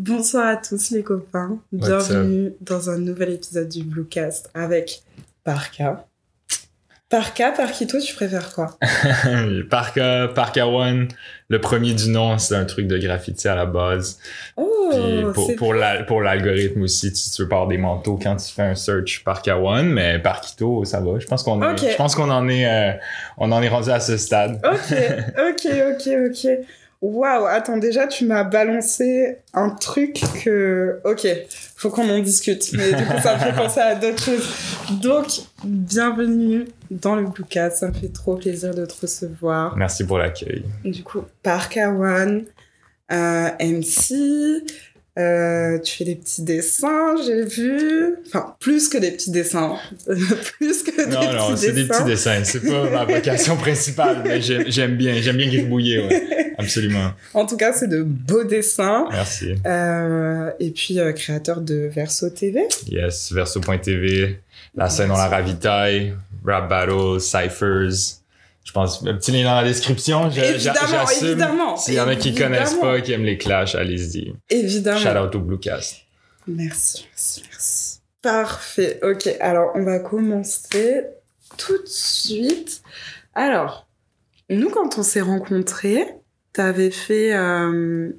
Bonsoir à tous les copains. Bienvenue dans un nouvel épisode du Bluecast avec Parka. Parka, Parkito, tu préfères quoi? Parka, Parka One, le premier du nom, c'est un truc de graffiti à la base. Oh, Puis pour, pour l'algorithme aussi, tu, tu veux pas des manteaux quand tu fais un search Parka One, mais Parkito, ça va. Je pense qu'on je pense qu'on en est euh, on en est rendu à ce stade. Ok, ok, ok, ok. Waouh, attends, déjà, tu m'as balancé un truc que. Ok, faut qu'on en discute. Mais du coup, ça me fait penser à d'autres choses. Donc, bienvenue dans le Bluecast. Ça me fait trop plaisir de te recevoir. Merci pour l'accueil. Du coup, Parkawan, euh, MC, euh, tu fais des petits dessins, j'ai vu. Enfin, plus que des petits dessins. plus que des non, petits non, Non, c'est des petits dessins. C'est pas ma vocation principale, mais j'aime bien. J'aime bien gribouiller, ouais. Absolument. En tout cas, c'est de beaux dessins. Merci. Euh, et puis, euh, créateur de Verso TV. Yes, Verso.tv. La scène, on la ravitaille. Rap Battle, Cyphers je pense, un petit lien dans la description. Évidemment, évidemment. S'il y en a qui connaissent pas, qui aiment les clashs, allez-y. Évidemment. Shout out au Bluecast. Merci, merci, merci. Parfait. Ok, alors on va commencer tout de suite. Alors, nous, quand on s'est rencontrés, t'avais fait. Euh,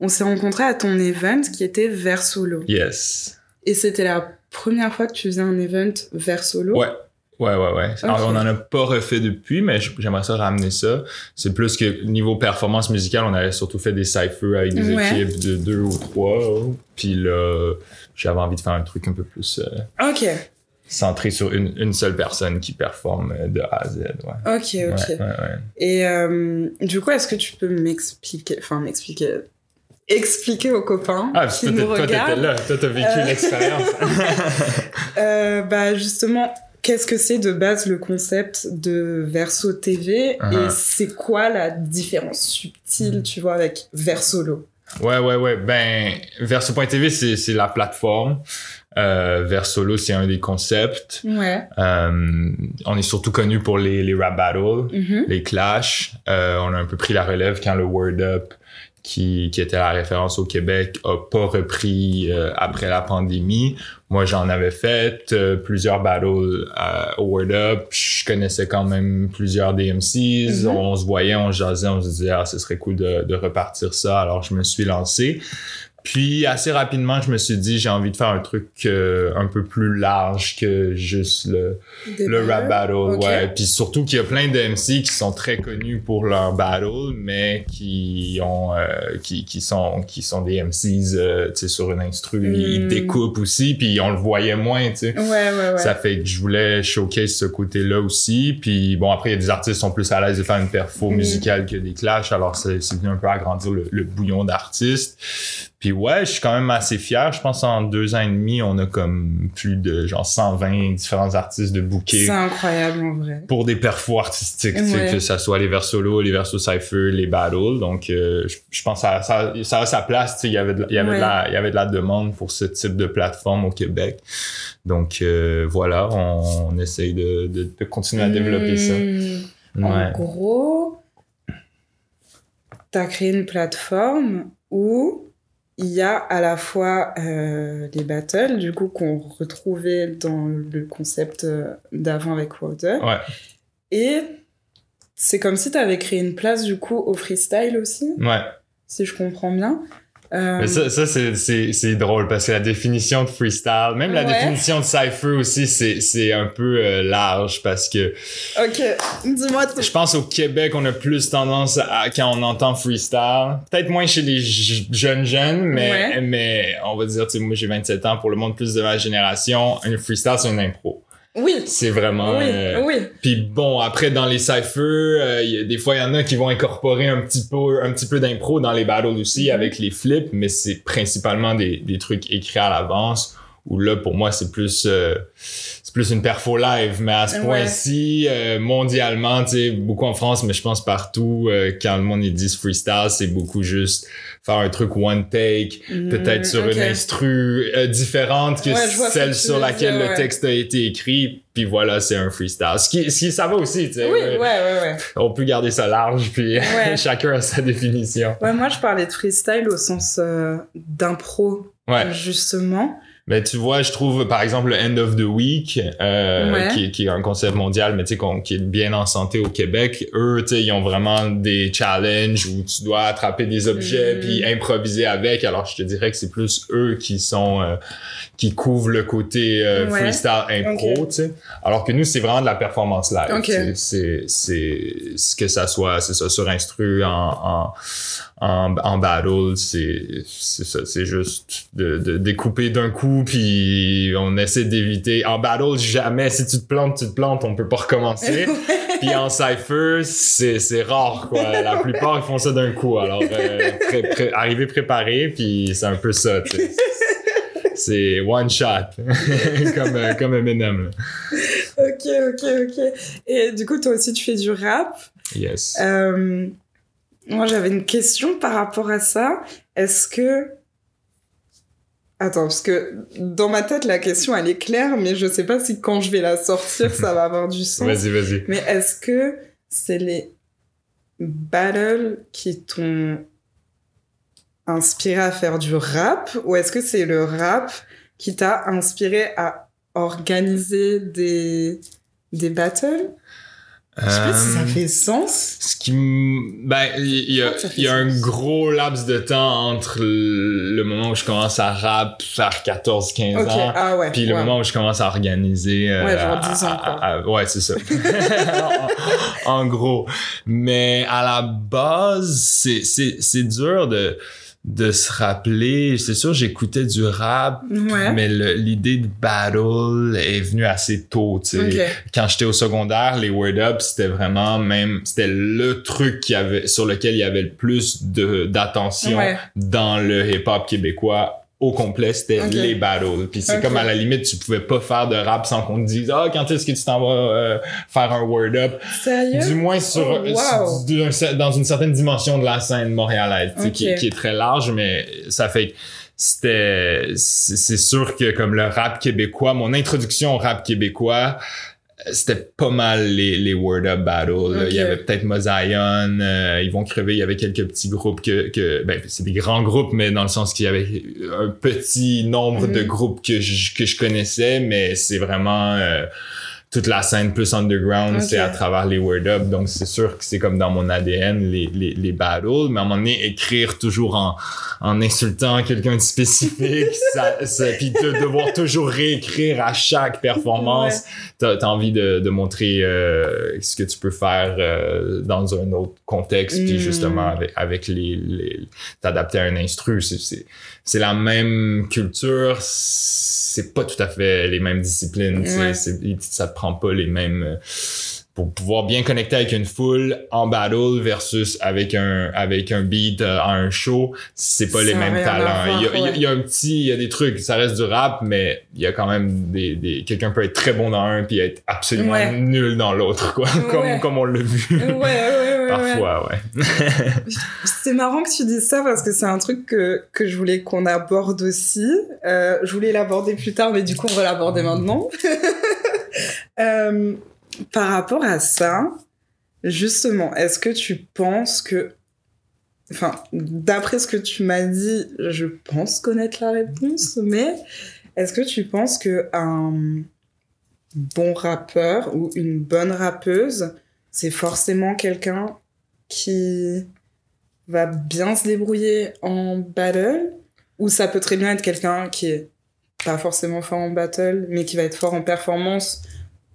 on s'est rencontrés à ton event qui était vers solo. Yes. Et c'était la première fois que tu faisais un event vers solo. Ouais. Ouais, ouais, ouais. Alors, on n'en a pas refait depuis, mais j'aimerais ça ramener ça. C'est plus que niveau performance musicale, on avait surtout fait des cyphers avec des équipes de deux ou trois. Puis là, j'avais envie de faire un truc un peu plus. Euh, ok. Centré sur une, une, seule personne qui performe de A à Z. Ouais. Ok, ok. Ouais, ouais, Et euh, du coup, est-ce que tu peux m'expliquer, enfin m'expliquer, expliquer aux copains ah, qui nous toi, regardent? là, toi, t'as vécu Euh, l'expérience. euh, bah justement, qu'est-ce que c'est de base le concept de Verso TV et c'est quoi la différence subtile, tu vois, avec Versolo Ouais, ouais, ouais. Ben, Verso.tv, c'est, la plateforme. Euh, Versolo, c'est un des concepts. Ouais. Euh, on est surtout connu pour les, les rap battles, Mhm. les clashs. Euh, on a un peu pris la relève quand le Word Up, qui, qui était la référence au Québec, a pas repris euh, après la pandémie. Moi, j'en avais fait euh, plusieurs battles euh, au Word Up. Je connaissais quand même plusieurs DMCs. Mhm. On se voyait, on jasait, on se disait, ah, ce serait cool de, de repartir ça. Alors, je me suis lancé. Puis assez rapidement, je me suis dit j'ai envie de faire un truc euh, un peu plus large que juste le, Des le rap battle. Ouais. Puis surtout qu'il y a plein de MC qui sont très connus pour leur battle, mais qui ont euh, qui, qui sont qui sont des MCs euh, tu sais sur une instru, ils Mm. découpent aussi, puis on le voyait moins, tu sais. Ouais, ouais, ouais. Ça fait que je voulais showcase ce côté-là aussi. Puis bon, après, il y a des artistes qui sont plus à l'aise de faire une perfo Mhm. musicale que des clashs. Alors, c'est c'est venu un peu agrandir le, le bouillon d'artistes. Puis ouais, je suis quand même assez fier. Je pense en deux ans et demi, on a comme plus de genre 120 différents artistes de bouquets C'est incroyable en vrai. pour des perfos artistiques, Ouais. que ça soit les vers solo, les vers cypher, les battles. Donc, euh, je, je pense que ça, ça, ça a sa place. Il y avait, de, il y avait Ouais. de la, il y avait de la demande pour ce type de plateforme au Québec. Donc, euh, voilà, on, on essaye de, de, de continuer à développer ça. Hmm. En gros, tu as créé une plateforme où il y a à la fois euh, les battles, du coup, qu'on retrouvait dans le concept euh, d'avant avec Wilder. Ouais. Et c'est comme si tu avais créé une place, du coup, au freestyle aussi, Ouais. si je comprends bien. Euh, Mais ça, ça c'est, c'est, c'est drôle parce que la définition de freestyle, même la Ouais. définition de cypher aussi, c'est, c'est un peu euh, large parce que Ok, dis-moi tout. Je pense au Québec, on a plus tendance à, quand on entend freestyle, peut-être moins chez les jeunes jeunes, mais, Ouais. mais on va dire, tu sais, moi j'ai 27 ans, pour le monde plus de ma génération, un freestyle c'est une impro. Oui, C'est vraiment... oui, euh, oui. Puis bon, après dans les cyphers, euh, des fois il y en a qui vont incorporer un petit peu, un petit peu d'impro dans les battles aussi Mhm. avec les flips, mais c'est principalement des, des trucs écrits à l'avance où là, pour moi, c'est plus... euh, plus une perfo live, mais à ce Ouais. point-ci, euh, mondialement, tu sais, beaucoup en France, mais je pense partout, euh, quand le monde ils disent freestyle, c'est beaucoup juste faire un truc one take, peut-être Mm, sur ok. une instru euh, différente que Ouais, celle sur laquelle dire, le texte a été écrit, puis voilà, c'est un freestyle. Ce qui, ce qui ça va aussi, tu sais. Oui, ouais, ouais, ouais. On peut garder ça large, puis chacun a sa définition. Ouais, moi, je parlais de freestyle au sens d'impro, justement. Mais tu vois, je trouve, par exemple, le End of the Week, euh, Ouais. qui, qui est un concept mondial, mais tu sais, qu'on- qui est bien en santé au Québec, eux, tu sais, ils ont vraiment des challenges où tu dois attraper des objets Mhm. puis improviser avec. Alors, je te dirais que c'est plus eux qui sont, euh, qui couvrent le côté euh, Ouais. freestyle impro, tu sais. Alors que nous, c'est vraiment de la performance live. Ok. tu sais. C'est, c'est, ce que ça soit, c'est ça, sur instru, en, en, en, en battle, c'est, c'est ça, c'est juste de, de découper d'un coup, puis on essaie d'éviter. En battle, jamais, si tu te plantes, tu te plantes, on peut pas recommencer. puis en cypher, c'est, c'est rare, quoi. La plupart, ils font ça d'un coup. Alors, euh, pré- pré- arriver préparé, puis c'est un peu ça. C'est one shot, comme, euh, comme Eminem. là. ok, ok, ok. Et du coup, toi aussi, tu fais du rap. Yes. Euh, moi, j'avais une question par rapport à ça. Est-ce que... Attends, parce que dans ma tête, la question, elle est claire, mais je sais pas si quand je vais la sortir, ça va avoir du sens. Vas-y, vas-y. Mais est-ce que c'est les battles qui t'ont inspiré à faire du rap ou est-ce que c'est le rap qui t'a inspiré à organiser des, des battles? Je sais pas si ça Euh, fait sens. Ce qui ben il y, a il y a un gros laps de temps entre le moment où je commence à rap vers 14 15 Ok, ans ah ouais. puis le ouais. moment où je commence à organiser euh, Ouais, genre à- 10 ans, à- quoi. à- ouais c'est ça en, en gros mais à la base c'est c'est c'est dur de de se rappeler c'est sûr j'écoutais du rap Ouais. mais l'idée de battle est venue assez tôt tu sais quand j'étais au secondaire, les Word Up, c'était vraiment même, c'était le truc qui avait, sur lequel il y avait le plus de, d'attention Ouais. dans le hip-hop québécois au complet, c'était les battles. Puis c'est comme à la limite, tu pouvais pas faire de rap sans qu'on te dise, ah, quand est-ce que tu t'en vas euh, faire un Word Up? Sérieux? Du moins sur, Oh, wow. sur- d'un- dans une certaine dimension de la scène montréalaise, sais, qui, qui est très large, mais ça fait que c'était, c'est sûr que comme le rap québécois, mon introduction au rap québécois, euh, c'était pas mal les, les Word Up Battles. Il y avait peut-être Mosaïon, euh, Ils vont crever, il y avait quelques petits groupes que, que ben, c'est des grands groupes, mais dans le sens qu'il y avait un petit nombre Mhm. de groupes que je, que je connaissais, mais c'est vraiment euh, toute la scène plus underground, c'est à travers les Word Up. Donc c'est sûr que c'est comme dans mon ADN, les, les, les battles, mais à un moment donné, écrire toujours en, en insultant quelqu'un de spécifique, ça, ça, puis de devoir toujours réécrire à chaque performance, t'as as envie de, de montrer euh, ce que tu peux faire euh, dans un autre contexte, puis Mm. justement avec, avec les, les t'adapter à un instru, c'est- c'est la même culture, c'est pas tout à fait les mêmes disciplines, tu sais, Ouais. ça te prend pas les mêmes euh, pour pouvoir bien connecter avec une foule en battle versus avec un avec un beat euh, à un show, c'est pas Ça les mêmes talents. Il y, a, ouais. il y un petit, il y a des trucs, ça reste du rap, mais il y a quand même des, des quelqu'un peut être très bon dans un puis être absolument Ouais. nul dans l'autre, quoi, comme comme on l'a vu Ouais, ouais, ouais, parfois, ouais. C'est marrant que tu dises ça parce que c'est un truc que, que je voulais qu'on aborde aussi. Euh, je voulais l'aborder plus tard, mais du coup, on va l'aborder maintenant. Euh, par rapport à ça, justement, est-ce que tu penses que... Enfin, d'après ce que tu m'as dit, je pense connaître la réponse, mais est-ce que tu penses que un bon rappeur ou une bonne rappeuse, c'est forcément quelqu'un qui va bien se débrouiller en battle ou ça peut très bien être quelqu'un qui est pas forcément fort en battle mais qui va être fort en performance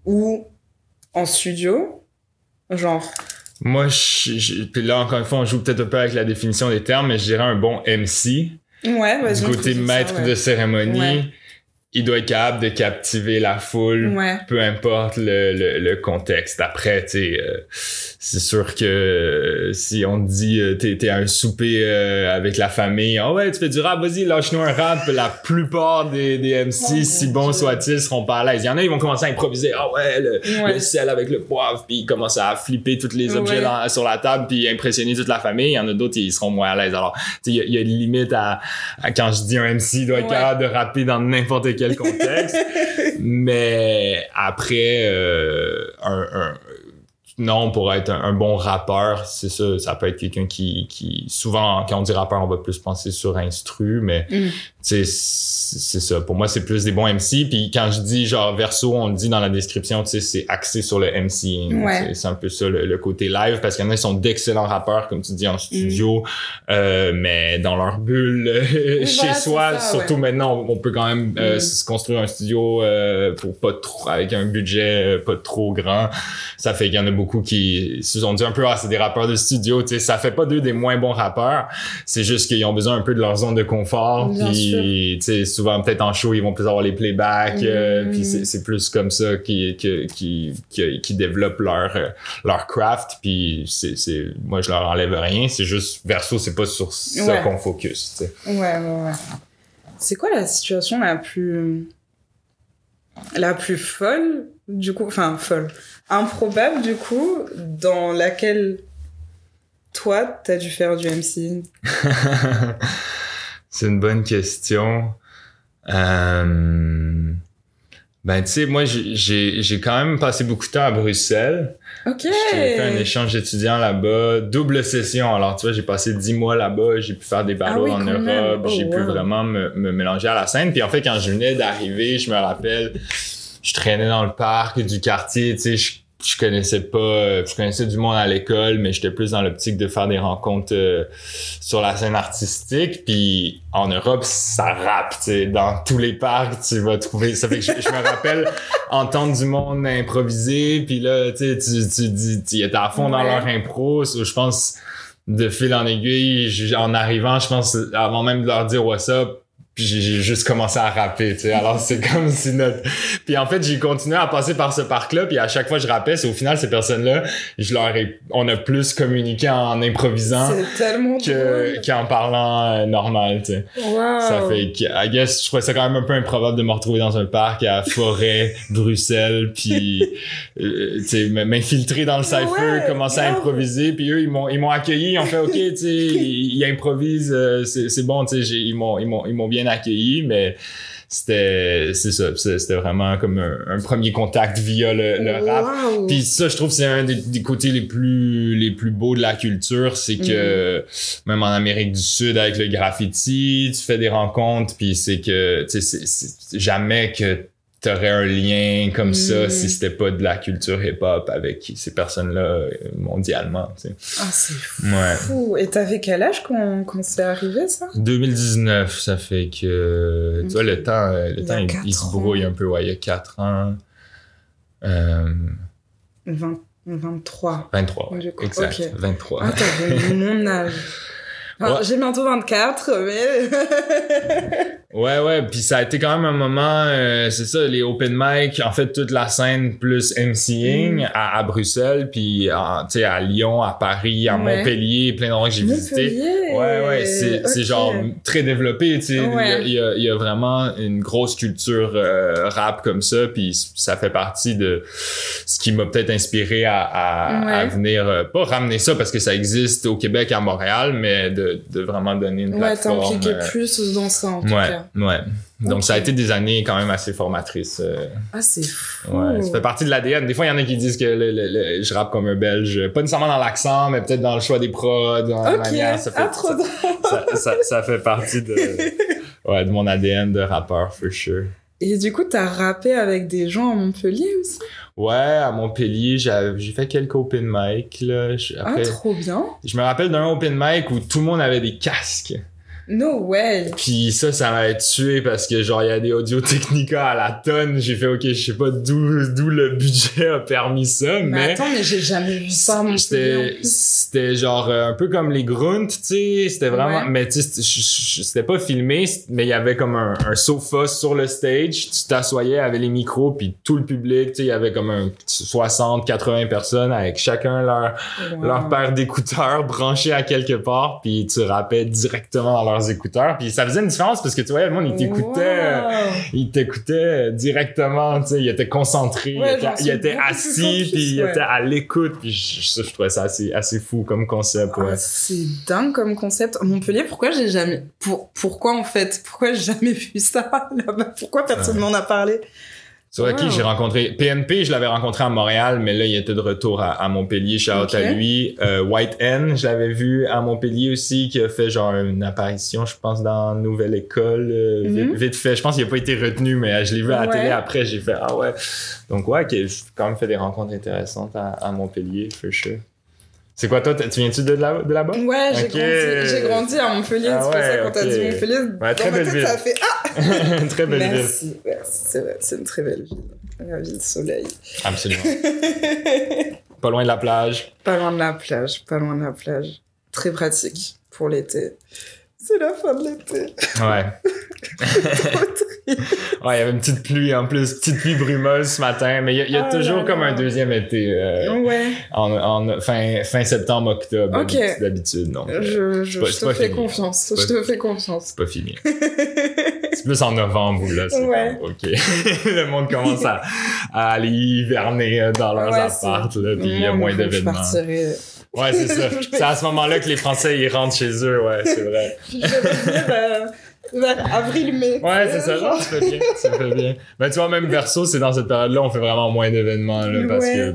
ou en studio? Genre Moi, je, je- puis là encore une fois, on joue peut-être un peu avec la définition des termes, mais je dirais un bon MC ouais vas-y du côté ça, maître ouais. de cérémonie. Ouais. Il doit être capable de captiver la foule, Ouais. peu importe le, le, le contexte. Après, tu sais, euh, c'est sûr que euh, si on te dit euh, t'es, t'es à un souper euh, avec la famille, ah ouais, tu fais du rap, vas-y, lâche-nous un rap. La plupart des, des MC, Oh, si bons soient-ils, seront pas à l'aise. Il y en a, ils vont commencer à improviser. Ah ouais, le, Ouais. le sel avec le poivre, puis ils commencent à flipper tous les objets Ouais. dans- sur la table, puis impressionner toute la famille. Il y en a d'autres, ils seront moins à l'aise. Alors, tu sais, il y, a- il y a une limite à, à quand je dis un MC, il doit être capable de rapper dans n'importe quel contexte. Mais après, euh, un, un- non, pour être un, un bon rappeur, c'est ça, ça peut être quelqu'un qui, qui, souvent, quand on dit rappeur, on va plus penser sur instru, mais Mm. c'est ça. Pour moi, c'est plus des bons MC. Puis quand je dis genre verso, on le dit dans la description, tu sais, c'est axé sur le MCing. Ouais. C'est- un peu ça le, le côté live parce qu'il y en a qui sont d'excellents rappeurs, comme tu dis, en studio, euh, mais dans leur bulle Oui, chez voilà, soi. ça, surtout ouais. maintenant, on peut quand même euh, Mm. se construire un studio euh, pour pas trop, avec un budget pas trop grand. Ça fait qu'il y en a beaucoup qui se sont dit un peu ah c'est des rappeurs de studio. Tu sais, ça fait pas d'eux des moins bons rappeurs. C'est juste qu'ils ont besoin un peu de leur zone de confort. Puis tu sais, souvent peut-être en show ils vont plus avoir les playbacks. euh, Mm. puis c'est plus comme ça qui qui qui qui, qui développent leur euh, leur craft. Puis c'est c'est moi je leur enlève rien. C'est juste verso c'est pas sur ça Ouais. qu'on focus. tu sais. Ouais, ouais, ouais. C'est quoi la situation la plus. la plus folle, du coup. Enfin, folle. Improbable, du coup, dans laquelle toi, t'as dû faire du MC c'est une bonne question. Euh, Ben, tu sais, moi, j'ai- quand même passé beaucoup de temps à Bruxelles. Ok J'ai fait un échange d'étudiants là-bas, double session. Alors, tu vois, j'ai passé dix mois là-bas, j'ai pu faire des battles Ah oui, en. Europe, Oh, j'ai pu wow. vraiment me, me mélanger à la scène. Puis en fait, quand je venais d'arriver, je me rappelle, je traînais dans le parc du quartier, tu sais, je, je connaissais pas, euh, je connaissais du monde à l'école, mais j'étais plus dans l'optique de faire des rencontres euh, sur la scène artistique. Puis en Europe, ça rappe, tu sais, dans tous les parcs, tu vas trouver. Ça fait que je, je me rappelle entendre du monde improviser, puis là, tu sais, tu, tu dis, tu étais à fond dans leur impro. So, je pense de fil en aiguille, en arrivant, je pense avant même de leur dire what's up, puis j'ai juste commencé à rapper, tu sais. Alors c'est comme si notre puis en fait, j'ai continué à passer par ce parc-là, puis à chaque fois que je rappais, c'est au final ces personnes-là, je leur ai on a plus communiqué en improvisant que qu'en parlant euh, normal, tu sais. Wow. Ça fait que, I guess, je trouvais ça quand même un peu improbable de me retrouver dans un parc à Forêt, Bruxelles, puis, euh, tu sais, m'infiltrer dans le cypher, Ouais, commencer à improviser, puis eux, ils m'ont, ils m'ont accueilli, ils ont fait, OK, tu sais, ils, ils improvisent, euh, c'est, bon, tu sais, ils m'ont, ils m'ont, ils m'ont bien accueilli, mais c'était, c'est ça, c'était vraiment comme un, un premier contact via le, le rap. Wow. Puis ça, je trouve que c'est un des, des côtés les plus les plus beaux de la culture, c'est que même en Amérique du Sud avec le graffiti, tu fais des rencontres, puis c'est que tu sais jamais que t'aurais un lien comme ça Mm. si c'était pas de la culture hip-hop avec ces personnes-là euh, mondialement. Tu sais. Ah, c'est fou. Ouais. Et t'avais quel âge quand, quand c'est arrivé, ça? 2019, ça fait que tu vois le temps, euh, le Il temps il, se brouille un peu. Ouais, il y a 4 ans. Euh, 20 23. 23, ouais, Du coup, exact. ok. 23. Ah, t'avais mon âge. Ouais. J'ai bientôt 24, mais... Ouais, ouais, puis ça a été quand même un moment, euh, c'est ça, les open mic, en fait, toute la scène plus MCing Mm. à, à Bruxelles, puis sais, à Lyon, à Paris, à Ouais. Montpellier, plein d'endroits que j'ai visités. Ouais, ouais, c'est genre très développé, tu sais. Il y a- Ouais. Il, y a, il y a vraiment une grosse culture euh, rap comme ça, puis ça fait partie de ce qui m'a peut-être inspiré à, à, à Ouais. venir, euh, pas ramener ça parce que ça existe au Québec, à Montréal, mais de, de vraiment donner une Ouais, plateforme. t'impliquer euh, plus dans ça, en tout Ouais, ouais. Donc ça a été des années quand même assez formatrices. euh, Ah, c'est fou. ouais, ça fait partie de l'ADN. Des fois, il y en a qui disent que le- le- le- je rappe comme un Belge, pas nécessairement dans l'accent, mais peut-être dans le choix des prods, dans la Ok, manière. Ça fait, ah, trop ça, drôle. ça, ça- ça fait partie de, ouais, de mon ADN de rappeur, for sure. Et du coup, t'as rappé avec des gens à Montpellier aussi? Ouais, à Montpellier, j'ai fait quelques open mic. Là. Après, Ah, trop bien. je me rappelle d'un open mic où tout le monde avait des casques. No way. Puis ça, ça m'a tué parce que genre, il y a des audio technica à la tonne. J'ai fait, ok, je sais pas d'où, d'où le budget a permis ça, Mais, mais. attends, mais j'ai jamais vu ça, mon C'était, c'était genre euh, un peu comme les grunts, tu sais. C'était vraiment, Ouais. mais tu sais, c'était- pas filmé, mais il y avait comme un, un sofa sur le stage. Tu t'assoyais avec les micros, puis tout le public, tu sais, il y avait comme un 60, 80 personnes avec chacun leur, leur paire d'écouteurs branchés à quelque part, puis tu rappais directement dans leurs écouteurs. Puis ça faisait une différence parce que tu vois, le monde, il t'écoutait, il t'écoutait directement, tu sais, il était concentré, Ouais, il était, il assis, puis il ouais. était à l'écoute. Puis je, je, je trouvais ça assez, assez fou comme concept, ouais. Ah, c'est dingue comme concept. Montpellier, pourquoi j'ai jamais. Pour... Pourquoi en fait? Pourquoi j'ai jamais vu ça là-bas? Pourquoi personne m'en a parlé? Wow. qui j'ai rencontré. PNP, je l'avais rencontré à Montréal, mais là, il était de retour à, à Montpellier. Shout out Ok. à lui. Euh, White N, je l'avais vu à Montpellier aussi, qui a fait genre une apparition, je pense, dans Nouvelle École. euh, vite, Mhm. vite fait. Je pense qu'il a pas été retenu, mais euh, je l'ai vu à la Ouais. télé après. J'ai fait, ah ouais. Donc ouais, j'ai quand même fait des rencontres intéressantes à, à Montpellier, for sure. C'est quoi, toi, tu viens-tu de, là- de là-bas? Ouais, j'ai grandi, à Montpellier. Ah c'est pour ça ouais, quand t'as ok. dit Montpellier, Ouais, très dans ma belle tête, ville. ça a fait Ah Très belle ville. Merci, merci, c'est vrai, c'est une très belle ville. La ville soleil. Absolument. pas loin de la plage. Pas loin de la plage, pas loin de la plage. Très pratique pour l'été. C'est la fin de l'été. Ouais. Ouais, il y avait une petite pluie en plus, petite pluie brumeuse ce matin, mais il y a, il y a Oh toujours là comme là. un deuxième été euh, Ouais, en, en fin, fin septembre, octobre Ok. d'habitude-. Donc, euh, je, je, pas- je c'est te pas fais confiance. Je pas- te fais confiance. c'est pas fini. C'est plus en novembre où là, c'est Ouais. comme, OK. Le monde commence à, à aller hiverner dans leurs Ouais, là, puis il y a Moi, moins non d'événements. Ouais, c'est ça. C'est à ce moment-là que les Français, ils rentrent chez eux, ouais, c'est vrai. Puis je euh, vers avril-mai. Ouais, c'est ça. Genre, tu fais bien. Tu fais bien. Mais tu vois, même Verso, c'est dans cette période-là, on fait vraiment moins d'événements, là, parce Ouais. que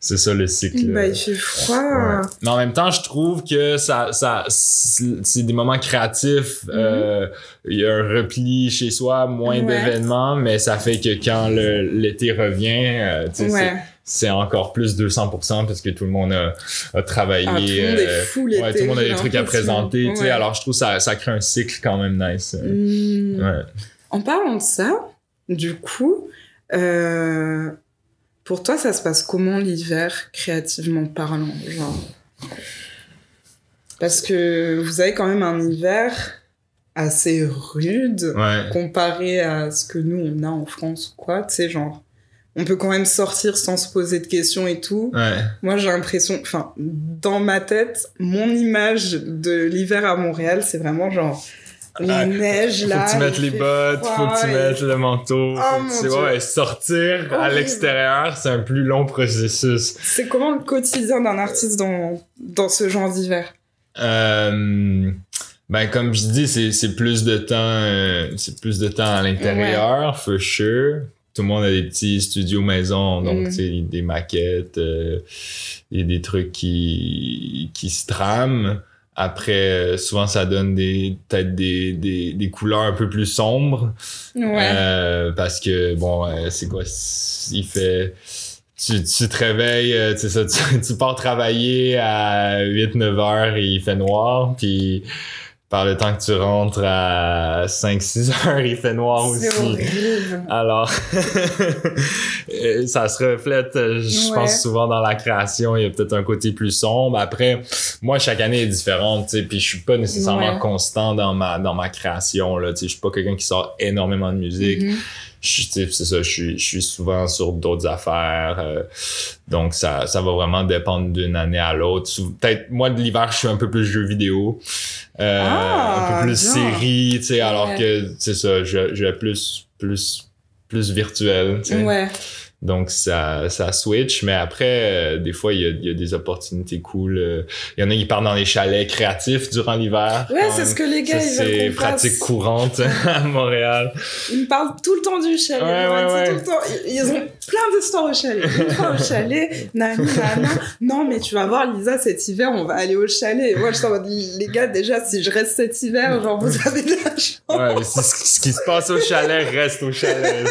c'est ça le cycle. Bah, il fait froid. Ouais. Mais en même temps, je trouve que ça, ça, c'est des moments créatifs. euh, Il y a un repli chez soi, moins Mhm. Ouais. d'événements, mais ça fait que quand l'été revient, euh, tu sais, Ouais. C'est- encore plus 200% parce que tout le monde a, a travaillé. Ah, tout le monde est euh, fou ouais, tout le monde a des trucs à présenter. Ouais. Alors, je trouve que ça, ça crée un cycle quand même nice. Hmm. Ouais. En parlant de ça, du coup, euh, pour toi, ça se passe comment l'hiver, créativement parlant genre? Parce que vous avez quand même un hiver assez rude comparé à ce que nous, on a en France, quoi. Tu sais, genre, on peut quand même sortir sans se poser de questions et tout. Ouais. Moi, j'ai l'impression, enfin, dans ma tête, mon image de l'hiver à Montréal, c'est vraiment genre la Ah, neige Faut là. que tu mettes les bottes, froid, faut que tu et- mettes le manteau. Oh, faut que tu, ouais, sortir à l'extérieur, c'est un plus long processus. C'est comment le quotidien d'un artiste dans, dans ce genre d'hiver? Euh, ben comme je dis, c'est plus de temps, euh, c'est plus de temps à l'intérieur, for sure. Tout le monde a des petits studios maison, donc Mm. tu sais des maquettes euh, et des trucs qui qui se trament. Après, euh, souvent ça donne des peut-être des, des, des couleurs un peu plus sombres. Ouais. Euh, parce que, bon, euh, c'est quoi? Il fait. Tu, tu te réveilles, euh, tu, sais ça, tu, tu pars travailler à 8-9 heures et il fait noir, puis par le temps que tu rentres à 5-6 heures, il fait noir aussi. horrible. Alors, euh, ça se reflète, euh, je Ouais. pense, souvent dans la création. Il y a peut-être un côté plus sombre. Après, moi, chaque année est différente, tu sais, puis je suis pas nécessairement Ouais. constant dans ma, dans ma création, là, tu sais. Je suis pas quelqu'un qui sort énormément de musique. Je suis, tu sais, c'est ça, je suis, je suis souvent sur d'autres affaires. euh, donc, ça, ça va vraiment dépendre d'une année à l'autre. Peut-être, moi, de l'hiver, je suis un peu plus jeu vidéo. Euh, Ah, un peu plus bien. série, tu sais, alors que, c'est ça, je, je vais plus, plus, plus virtuel, tu sais. Ouais. Donc, ça, ça switch. Mais après, euh, des fois, il y a, il y a des opportunités cool. euh. Il y en a qui partent dans les chalets créatifs durant l'hiver. Ouais, c'est ce que les gars, Ça, ils c'est pratique fasse. courante à Montréal. Ils me parlent tout le temps du chalet. Ouais, Ils m'ont ouais, dit ouais. tout le temps. Ils, ils ont plein d'histoires au chalet. Une fois au chalet, nani, nana. Non, mais tu vas voir, Lisa, cet hiver, on va aller au chalet. Et moi, je suis en mode, les gars, déjà, si je reste cet hiver, genre, vous avez de la chance. Ouais, mais c'est ce, qui se passe au chalet reste au chalet.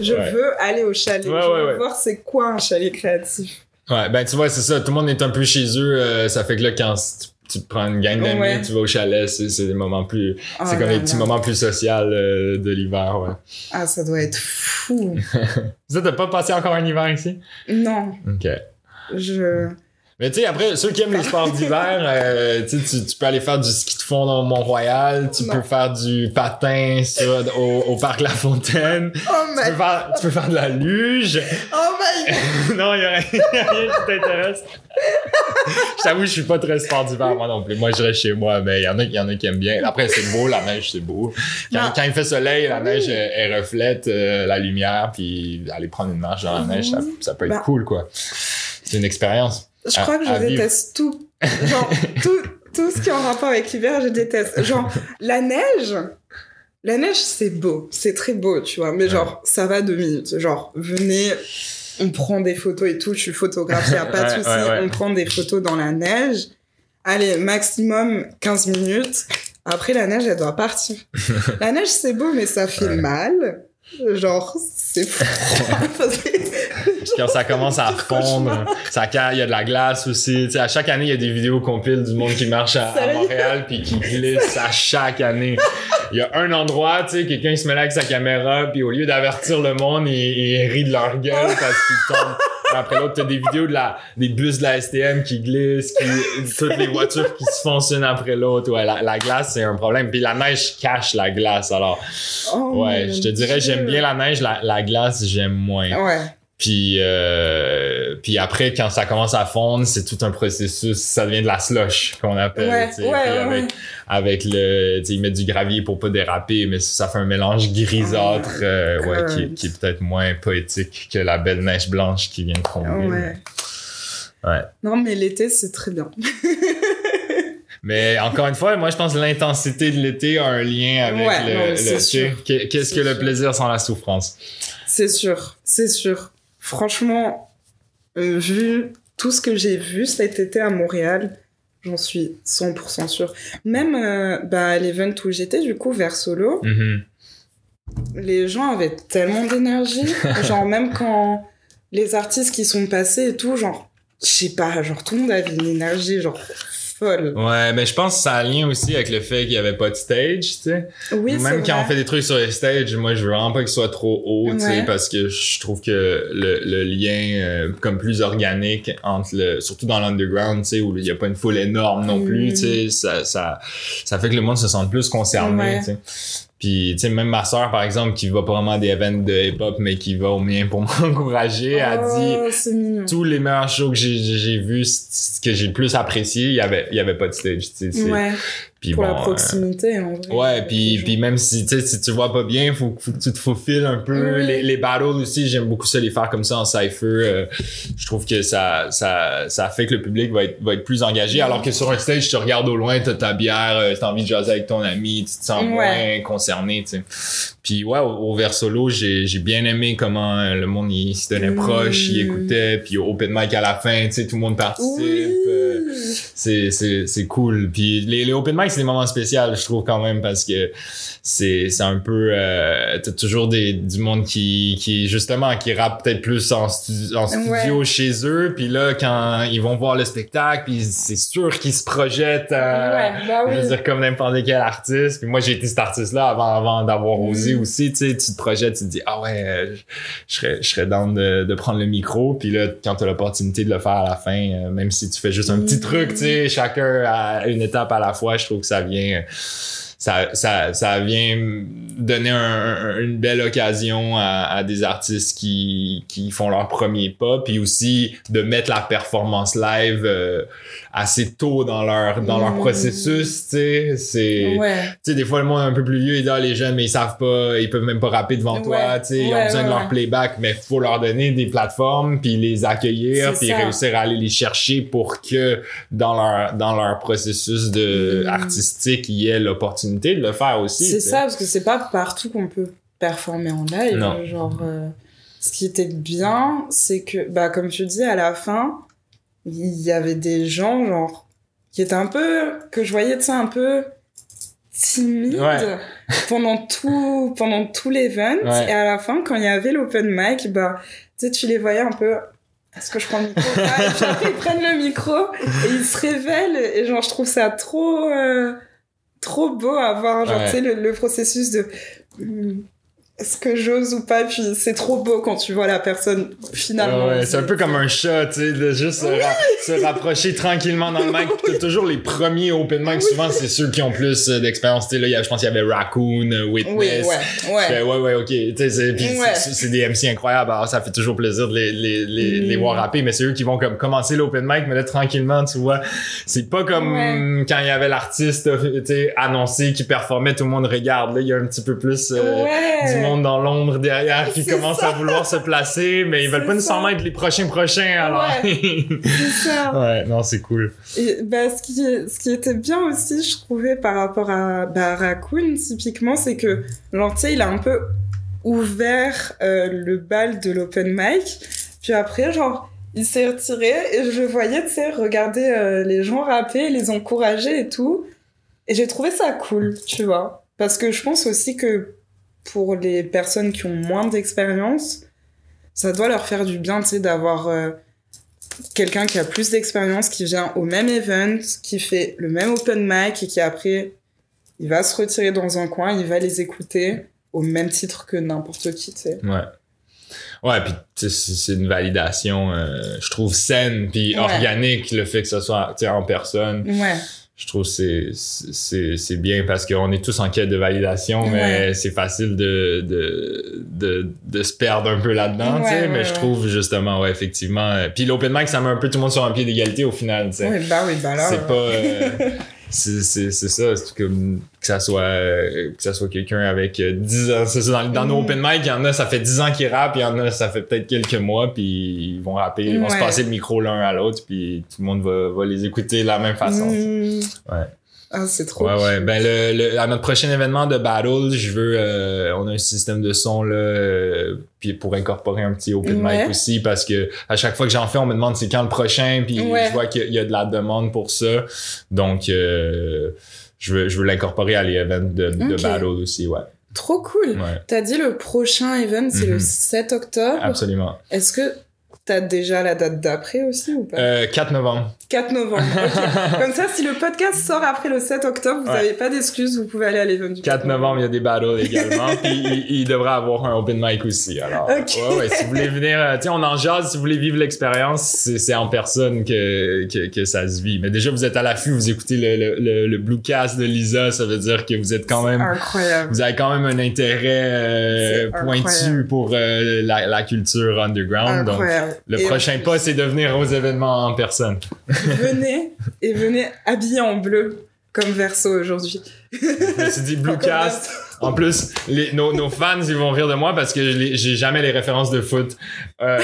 Je veux aller au chalet. Ouais, je ouais, voir c'est quoi un chalet créatif. Ouais, ben tu vois, c'est ça. Tout le monde est un peu chez eux. euh, ça fait que là, quand tu prends une gang d'amis, Ouais. tu vas au chalet, c'est des moments plus, Oh c'est comme les petits moments plus sociaux euh, de l'hiver, ouais. Ah, ça doit être fou. Ça, t'as pas passé encore un hiver ici? non, Ok. je. Mais tu sais, après, ceux qui aiment les sports d'hiver, euh, tu, peux aller faire du ski de fond dans Mont-Royal, tu Non. peux faire du patin sur, au, au parc La Fontaine, Oh tu peux, faire, tu peux faire de la luge. oh my non, il y a rien, y a rien qui t'intéresse. je t'avoue, je suis pas très sport d'hiver, moi non plus. Moi, je reste chez moi, mais il y en a, y en a qui aiment bien. Après, c'est beau, la neige, c'est beau. Quand, il fait soleil, la neige, elle, elle reflète euh, la lumière, puis aller prendre une marche dans la neige, ça, ça peut être Bah. cool, quoi. C'est une expérience. Je À- crois que je vivre. déteste tout. Genre, tout, tout ce qui est en rapport avec l'hiver, je déteste. Genre, la neige, la neige, c'est beau. C'est très beau, tu vois. Mais genre, ça va deux minutes. Genre, venez, on prend des photos et tout. Je suis photographe, y a pas de souci. ouais. On prend des photos dans la neige. Allez, maximum 15 minutes. Après, la neige, elle doit partir. la neige, c'est beau, mais ça fait mal. Genre, c'est froid. Quand ça commence à fondre, ça il y a de la glace aussi. Tu sais, à chaque année, il y a des vidéos compiles du monde qui marche à? Montréal puis qui glisse à chaque année. Il y a un endroit, tu sais, quelqu'un se met là avec sa caméra puis au lieu d'avertir le monde, il, il rit de leur gueule parce qu'ils tombent. Après l'autre, t'as des vidéos de la, des bus de la STM qui glissent, qui, toutes les voitures qui se foncent une après l'autre. Ouais, la, la glace, c'est un problème. Puis la neige cache la glace. Alors, Oh, ouais, je te dirais, j'aime bien la neige, la, la glace, j'aime moins. Ouais. Puis, euh, puis après, quand ça commence à fondre, c'est tout un processus. Ça devient de la slush qu'on appelle. Ouais, ouais, ouais, avec, ouais. avec le, tu sais, ils mettent du gravier pour pas déraper, mais ça fait un mélange grisâtre, euh, ouais, qui, est peut-être moins poétique que la belle neige blanche qui vient de tomber. Ouais. Ouais. Non, mais l'été, c'est très bien. Mais encore une fois, moi, je pense que l'intensité de l'été a un lien avec Ouais, le, le- sûr. qu'est-ce que le plaisir sans la souffrance? C'est sûr, c'est sûr. Franchement, euh, vu tout ce que j'ai vu cet été à Montréal, j'en suis 100% sûre. Même euh, bah, à l'event où j'étais, du coup, vers Solo, Mhm. les gens avaient tellement d'énergie. genre, même quand les artistes qui sont passés et tout, genre, je sais pas, genre, tout le monde avait une énergie, genre, folle. Ouais, mais je pense que ça a un lien aussi avec le fait qu'il y avait pas de stage, tu sais. Oui, Même quand vrai. on fait des trucs sur les stages, moi je veux vraiment pas qu'il soit trop haut, tu sais, parce que je trouve que le, le lien euh, comme plus organique entre le, surtout dans l'underground, tu sais, où il y a pas une foule énorme non plus, Mm. tu sais, ça, ça, ça fait que le monde se sente plus concerné, Ouais. tu sais. Puis, tu sais, même ma soeur, par exemple, qui va pas vraiment à des events de hip-hop, mais qui va au mien pour m'encourager, a dit, Oh, mignon. tous les meilleurs shows que j'ai vus, ce que j'ai le plus apprécié, il y avait, il y avait pas de stage, tu sais. Ouais, Puis pour bon, la euh, proximité, en vrai. Ouais, puis, Genre. puis même si, si tu vois pas bien, faut, faut que tu te faufiles un peu. Oui. Les, les battles aussi, j'aime beaucoup ça, les faire comme ça en cypher. Euh, je trouve que ça, ça, ça fait que le public va être, va être plus engagé. Alors que sur un stage, tu regardes au loin, t'as ta bière, euh, t'as envie de jaser avec ton ami, tu te sens Ouais. moins concerné, tu sais. Puis ouais, au, au vers solo, j'ai, j'ai bien aimé comment euh, le monde, il se tenait Mhm. proche, il écoutait, puis au open mic à la fin, tu sais, tout le monde participe. Oui. C'est c'est c'est cool. Puis les, les open mic c'est des moments spéciaux je trouve quand même parce que c'est c'est un peu euh, t'as toujours des du monde qui qui justement qui rappe peut-être plus en, stu- en studio chez eux. Puis là quand ils vont voir le spectacle puis c'est sûr qu'ils se projettent euh, ouais, bah je veux oui. dire comme n'importe quel artiste. Puis moi j'ai été cet artiste là avant avant d'avoir Mhm. osé aussi tu sais tu te projettes tu te dis ah ouais euh, je- serais je serais down de, de prendre le micro. Puis là quand tu as l'opportunité de le faire à la fin euh, même si tu fais juste un petit Mhm. truc tu sais chacun à une étape à la fois je trouve que ça vient ça, ça, ça vient donner un- un- une belle occasion à, à des artistes qui, qui font leur premier pas, puis aussi de mettre la performance live euh, assez tôt dans leur dans leur Mhm. processus, tu sais, c'est Ouais. tu sais, des fois, le monde un peu plus vieux, il dit, ah, les jeunes, mais ils savent pas, ils peuvent même pas rapper devant toi, tu sais, ils ont besoin de leur playback, mais faut leur donner des plateformes, puis les accueillir, puis ça. réussir à aller les chercher pour que dans leur, dans leur processus de Mm. artistique, il y ait l'opportunité de le faire aussi. C'est ça, parce que c'est pas partout qu'on peut performer en live. Non. Genre, euh, ce qui était bien, c'est que, bah, comme tu dis, à la fin, il y avait des gens, genre, qui étaient un peu, que je voyais, tu sais, un peu timides Ouais. pendant tout, pendant tout l'event. Ouais. Et à la fin, quand il y avait l'open mic, bah, tu sais, tu les voyais un peu est-ce que je prends le micro? Ou pas Et puis après, ils prennent le micro et ils se révèlent. Et genre, je trouve ça trop, euh, trop beau à voir, genre, Ouais. tu sais, le, le processus de. Est-ce que j'ose ou pas Puis c'est trop beau quand tu vois la personne finalement. Ouais, ouais, c'est un peu comme un chat, tu sais, de juste se, ra- se rapprocher tranquillement dans le mic. T'as toujours les premiers open mic, souvent c'est ceux qui ont plus euh, d'expérience. Tu sais, là, il y a- je pense qu'il y avait Raccoon, euh, Oui, Witness. ouais, Je ouais. fais, ouais, ouais, ok. Tu sais, c'est, des MC incroyables. Alors, ça fait toujours plaisir de les, les, les, Mm. les voir rapper, mais c'est eux qui vont comme commencer l'open mic, mais là, tranquillement, tu vois. C'est pas comme Ouais. quand il y avait l'artiste, euh, tu sais, annoncé qui performait, tout le monde regarde. Là, il y a un petit peu plus, euh, du monde dans l'ombre derrière qui commence ça. à vouloir se placer, mais ils veulent pas nécessairement être les prochains prochains, alors. C'est ça. ouais, non, c'est cool. Et bah, ce, qui, ce qui était bien aussi, je trouvais, par rapport à bah, Raccoon, typiquement, c'est que, sais, il a un peu ouvert euh, le bal de l'open mic. Puis après, genre, il s'est retiré et je voyais, tu sais, regarder euh, les gens rapper, les encourager et tout. Et j'ai trouvé ça cool, tu vois. Parce que je pense aussi que pour les personnes qui ont moins d'expérience, ça doit leur faire du bien, tu sais, d'avoir euh, quelqu'un qui a plus d'expérience, qui vient au même event, qui fait le même open mic et qui après, il va se retirer dans un coin, il va les écouter au même titre que n'importe qui, tu sais. Ouais. Ouais, puis c'est c'est une validation, euh, je trouve, saine puis Ouais. organique, le fait que ce soit tu sais, en personne. Ouais, Je trouve que c'est c'est c'est bien parce qu'on est tous en quête de validation, mais c'est facile de, de, de, de se perdre un peu là-dedans, tu sais. Ouais, mais je trouve justement, ouais, effectivement. euh, Puis l'open mic, ça met un peu tout le monde sur un pied d'égalité au final, tu sais. ouais, bah oui, bah là. c'est pas euh, c'est c'est c'est ça c'est comme que ça soit euh, que ça soit quelqu'un avec euh, 10 ans c'est ça dans, dans nos Mm. open mic il y en a ça fait 10 ans qu'ils rappent il y en a ça fait peut-être quelques mois puis ils vont rapper ils vont se passer le micro l'un à l'autre puis tout le monde va, va les écouter de la même façon. Mm, ouais Ah, c'est trop. ouais ouais cool. ben le, le- à notre prochain événement de battle je veux euh, on a un système de son là euh, puis pour incorporer un petit open Ouais. mic aussi parce que à chaque fois que j'en fais on me demande c'est quand le prochain puis Ouais. je vois qu'il y a- il y a de la demande pour ça donc euh, je veux je veux l'incorporer à events de, battle aussi ouais Trop cool. ouais T'as dit le prochain event, c'est Mhm. le 7 octobre. absolument Est-ce que t'as déjà la date d'après aussi ou pas euh, 4 novembre 4 novembre. ok. Comme ça, si le podcast sort après le 7 octobre, vous Ouais. n'avez pas d'excuses, vous pouvez aller à l'event du 4 novembre, il y a des battles également. puis il, il devrait avoir un open mic aussi. Alors, Ok. ouais, ouais, si vous voulez venir, euh, sais, on en jase, si vous voulez vivre l'expérience, c'est en personne que, que, que ça se vit. Mais déjà, vous êtes à l'affût, vous écoutez le, le, le, le Bluecast de Lisa, ça veut dire que vous êtes quand même, Incroyable. vous avez quand même un intérêt euh, pointu incroyable. pour euh, la, la culture underground. Donc, Incroyable. Le prochain pas, c'est de venir aux événements en personne. Venez et venez habillé en bleu, comme Verso aujourd'hui. Je me suis dit Bluecast. En plus, les, nos, nos fans, ils vont rire de moi parce que j'ai jamais les références de foot. Euh.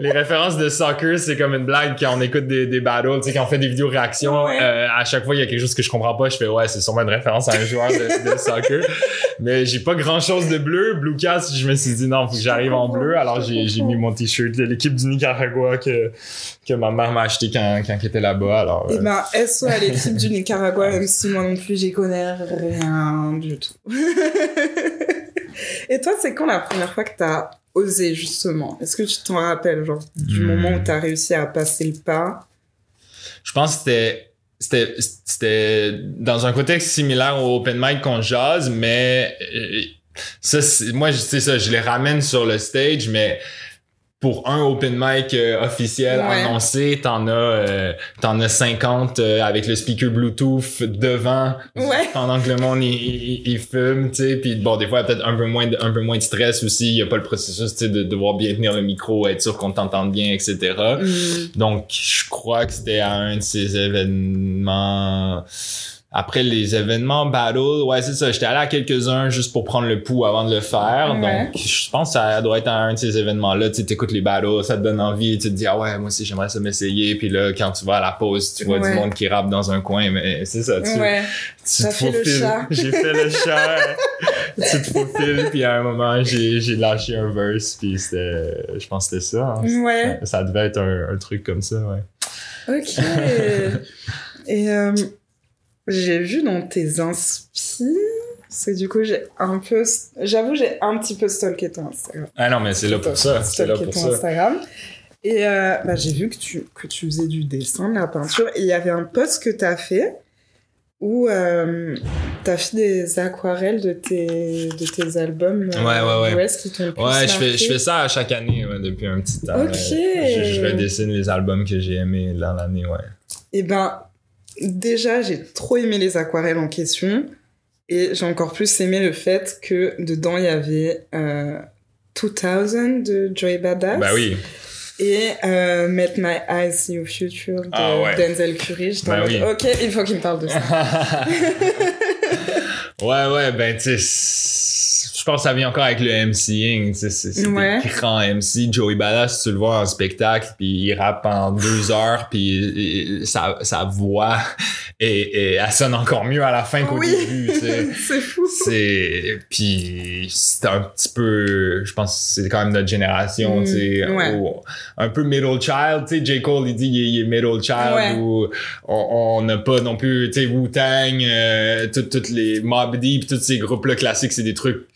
Les références de soccer, c'est comme une blague quand on écoute des, des battles, tu sais, quand on fait des vidéos réactions. Ouais. euh, à chaque fois, il y a quelque chose que je comprends pas. Je fais, ouais, c'est sûrement une référence à un joueur de, de soccer. Mais j'ai pas grand chose de bleu. Bluecast, je me suis dit, non, faut que j'arrive en bleu. Alors, j'ai j'ai mis mon t-shirt de l'équipe du Nicaragua que, que ma mère m'a acheté quand, quand elle était là-bas. Alors, Et euh, ben, SO à l'équipe du Nicaragua, même si moi non plus, j'y connais rien du tout. Et toi, c'est quand la première fois que t'as osé, justement? Est-ce que tu t'en rappelles, genre, du Hmm. moment où t'as réussi à passer le pas? Je pense que c'était c'était c'était dans un contexte similaire au open mic qu'on jase mais euh, ça c'est- moi sais ça je les ramène sur le stage mais pour un open mic euh, officiel Ouais. annoncé, t'en as euh, t'en as 50 euh, avec le speaker Bluetooth devant Ouais. pendant que le monde il, il, il fume, tu sais, puis bon des fois peut-être un peu moins de, un peu moins de stress aussi, il y a pas le processus tu sais de devoir bien tenir le micro, être sûr qu'on t'entende bien, etc. Hmm. Donc, je crois que c'était à un de ces événements. Après les événements battle, ouais, c'est ça. J'étais allé à quelques-uns juste pour prendre le pouls avant de le faire. Ouais. Donc, je pense que ça doit être un de ces événements-là. Tu sais, t'écoutes les battles, ça te donne envie. Tu te dis, ah ouais, moi aussi, j'aimerais ça m'essayer. Puis là, quand tu vas à la pause, tu vois Ouais. du monde qui rappe dans un coin. Mais c'est ça, tu, Ouais. tu te fait le faufiles. chat. J'ai fait le chat. tu te faufiles. Puis à un moment, j'ai j'ai lâché un verse. Puis c'était, je pense que c'était ça. hein. Ouais. Ça devait être un, un truc comme ça, ouais. Ok. Et euh, j'ai vu dans tes inspi, Parce que du coup, j'ai un peu. J'avoue, j'ai un petit peu stalké ton Instagram. Ah non, mais c'est là pour ça. C'est là pour ton ça. Instagram. Et euh, bah, j'ai vu que tu, que tu faisais du dessin, de la peinture. Et il y avait un post que tu as fait où euh, tu as fait des aquarelles de tes, de tes albums. euh, Ouais, ouais, ouais. US qui t'ont Ouais, je fais, je fais ça à chaque année ouais, depuis un petit temps. Ok. Je, je redessine les albums que j'ai aimés dans l'année, ouais. Eh ben, déjà, j'ai trop aimé les aquarelles en question. Et j'ai encore plus aimé le fait que dedans, il y avait euh, 2000 de Joey Badass. Bah oui. Et euh, Met My Eyes See Your Future de Ah ouais. Denzel Curry. Bah oui. ok, il faut qu'il me parle de ça. ouais, ouais, ben, tu sais, pense que ça vient encore avec le MCing, c'est c'est Ouais. des grands MC. Joey Badass, tu le vois en spectacle, puis il rappe en deux heures, puis et- sa, sa voix, et, et elle sonne encore mieux à la fin qu'au Oui. début. C'est fou. c'est puis c'est un petit peu je pense que c'est quand même notre génération Mm, ouais. où- un peu middle child tu sais J Cole il dit il est, middle child ou on on n'a pas non plus tu sais Wu Tang euh, tout- toutes les Mob Deep tous ces groupes là classiques c'est des trucs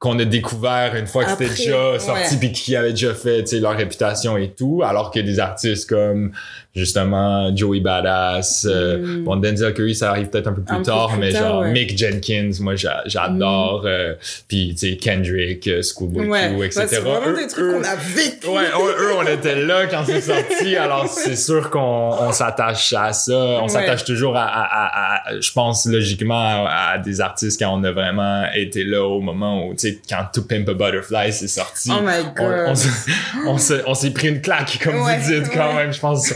qu'on a découvert une fois que c'était déjà sorti puis qui avait déjà fait tu sais leur réputation et tout alors que des artistes comme justement Joey Badass euh, Mm. Bon, Denzel Curry, ça arrive peut-être un peu plus Un peu tard, plus mais tard, genre ouais. Mick Jenkins, moi j'a- j'adore. euh, Puis, tu sais, Kendrick, euh, Schoolboy Ouais, Q, etc. c'est vraiment Eux- des trucs qu'on a vécu. Ouais, eux, eux, on était là quand c'est sorti, alors c'est sûr qu'on on s'attache à ça. On Ouais. s'attache toujours à, à, à- à- je pense logiquement, à, des artistes quand on a vraiment été là au moment où, tu sais, quand To Pimp a Butterfly c'est sorti. Oh my on, god. on, s'est- on s'est- pris une claque, comme vous dites, quand même, je pense.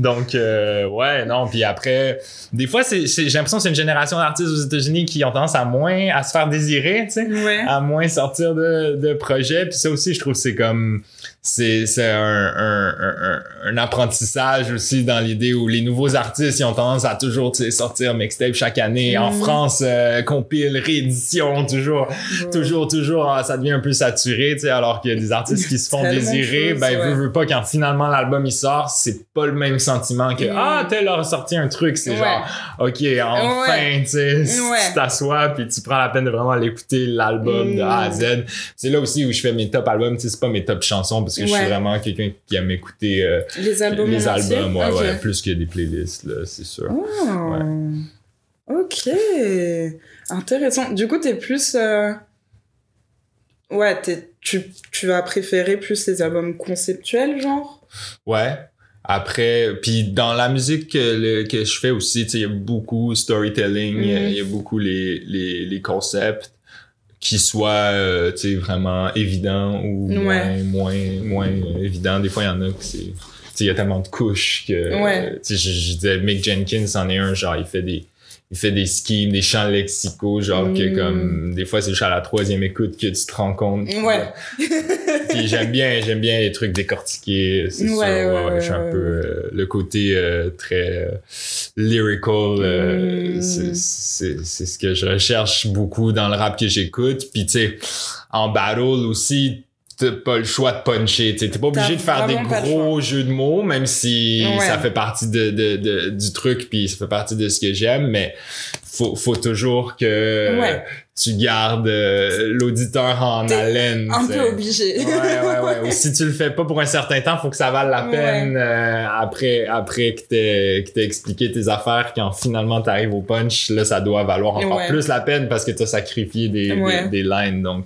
Donc, euh, ouais, non. Puis après, des fois, c'est, c'est- j'ai l'impression que c'est une génération d'artistes aux États-Unis qui ont tendance à moins à se faire désirer, tu sais, Ouais. à moins sortir de, de projets. Puis ça aussi, je trouve que c'est comme c'est c'est un, un, un, un apprentissage aussi dans l'idée où les nouveaux artistes ils ont tendance à toujours sortir mixtape chaque année en Mhm. France euh, compile réédition toujours toujours toujours ah, ça devient un peu saturé tu sais alors qu'il y a des artistes qui se font désirer choses, ben ouais. veut, veut pas quand finalement l'album il sort c'est pas le même sentiment que ah tel a sorti un truc c'est Ouais. genre ok enfin tu sais tu t'assois puis tu prends la peine de vraiment l'écouter l'album de A à Mhm. Z c'est là aussi où je fais mes top albums tu sais c'est pas mes top chansons parce que je suis vraiment quelqu'un qui aime écouter euh, Les albums les albums ouais, Ok. ouais plus que des playlists là c'est sûr Oh. Ok. Intéressant. Du coup, t'es plus. euh, Ouais, t'es- tu, tu vas préférer plus les albums conceptuels, genre? Ouais. Après, puis dans la musique que, le- que je fais aussi, il y a beaucoup storytelling, il y a- Mhm. y, a beaucoup les, les, les concepts qui soient, euh, tu sais, vraiment évidents ou Ouais. moins, moins, moins évidents. Des fois, il y en a que c'est... Tu sais, il y a tellement de couches que... Ouais. Tu sais, je, je disais, Mick Jenkins en est un, genre, il fait des... Il fait des schemes, des champs lexicaux, genre que Mhm. comme des fois c'est juste à la troisième écoute que tu te rends compte. Ouais. Puis j'aime bien, j'aime bien les trucs décortiqués, c'est Ouais, sûr. ouais, Ouais, je suis un peu euh, le côté euh, très euh, lyrical. euh, Mm. c'est- C'est c'est ce que je recherche beaucoup dans le rap que j'écoute. Puis tu sais, en battle aussi, t'as pas le choix de puncher. T'es pas obligé de faire des gros jeux de mots, même si Ouais. ça fait partie de, de, de- du truc, puis ça fait partie de ce que j'aime. Mais faut, faut toujours que Ouais. tu gardes euh, l'auditeur en haleine. Un peu obligé. Ouais, ouais, ouais. Ou si tu le fais pas pour un certain temps, faut que ça vale la Ouais. peine euh, après, après que t'aies, que t'aies expliqué tes affaires, quand finalement t'arrives au punch, là, ça doit valoir encore plus la peine parce que t'as sacrifié des, des, des lines. Donc,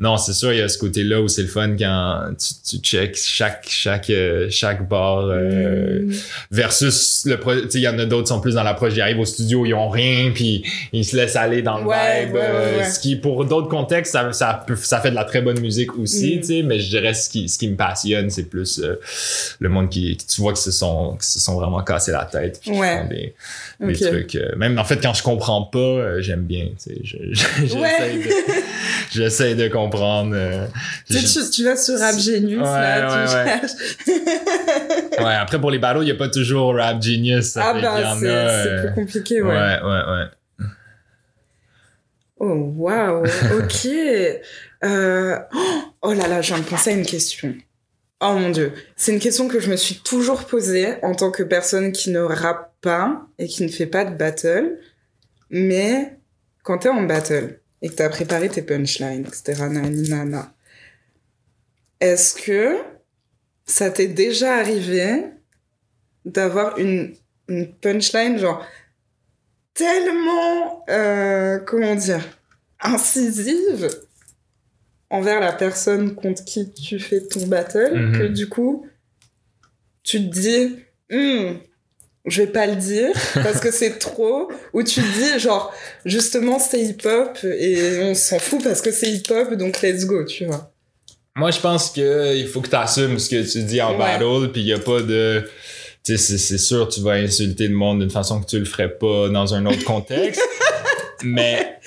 non, c'est sûr, il y a ce côté-là où c'est le fun quand tu, tu checks chaque, chaque, euh, chaque bar, euh, Mm. versus le pro, tu sais, il y en a d'autres qui sont plus dans l'approche, ils arrivent au studio, ils ont rien, puis ils se laissent aller dans le Ouais, vibe. ouais, ouais, euh. Ce qui, pour d'autres contextes, ça, ça, peut, ça fait de la très bonne musique aussi, Mm. tu sais, mais je dirais ce qui, ce qui me passionne, c'est plus euh, le monde qui, qui- tu vois, qui se sont, qui se sont vraiment cassés la tête, puis qui font des, des trucs. euh, même en fait, quand je comprends pas, euh, j'aime bien, tu sais, je- je- j'essaie de, j'essaie de comprendre. Euh, Tu, vas sur Rap Genius, Ouais, là, tu ouais, ouais. cherches. ouais, après pour les battles, il y a pas toujours Rap Genius. Ça Ah fait qu'il y bah, en c'est euh, plus compliqué, ouais, ouais. ouais, ouais. Oh, waouh, ok. Euh, Oh là là, je viens de penser à une question. Oh mon dieu. C'est une question que je me suis toujours posée en tant que personne qui ne rappe pas et qui ne fait pas de battle. Mais quand t'es en battle et que t'as préparé tes punchlines, etc., est-ce que ça t'est déjà arrivé d'avoir une, une punchline genre tellement, euh, comment dire, incisive envers la personne contre qui tu fais ton battle Mhm. que du coup, tu te dis, Hmm, je vais pas le dire parce que c'est trop, ou tu dis genre, justement c'est hip-hop et on s'en fout parce que c'est hip-hop donc let's go, tu vois. Moi, je pense que il faut que tu assumes ce que tu dis en Ouais. battle, puis il y a pas de. Tu sais, c'est- sûr, tu vas insulter le monde d'une façon que tu le ferais pas dans un autre contexte. mais,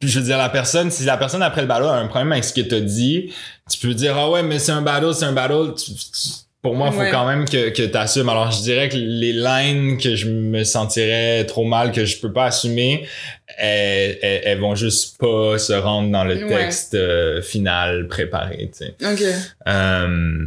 je veux dire, la personne, si la personne après le battle a un problème avec ce que t'as dit, tu peux dire, ah ouais, mais c'est un battle, c'est un battle. Tu- tu- pour moi, il faut Ouais. quand même que, que tu assumes. Alors, je dirais que les lines que je me sentirais trop mal, que je peux pas assumer, elles, elles, elles vont juste pas se rendre dans le Ouais. texte euh, final préparé, tu sais. Ok. Euh,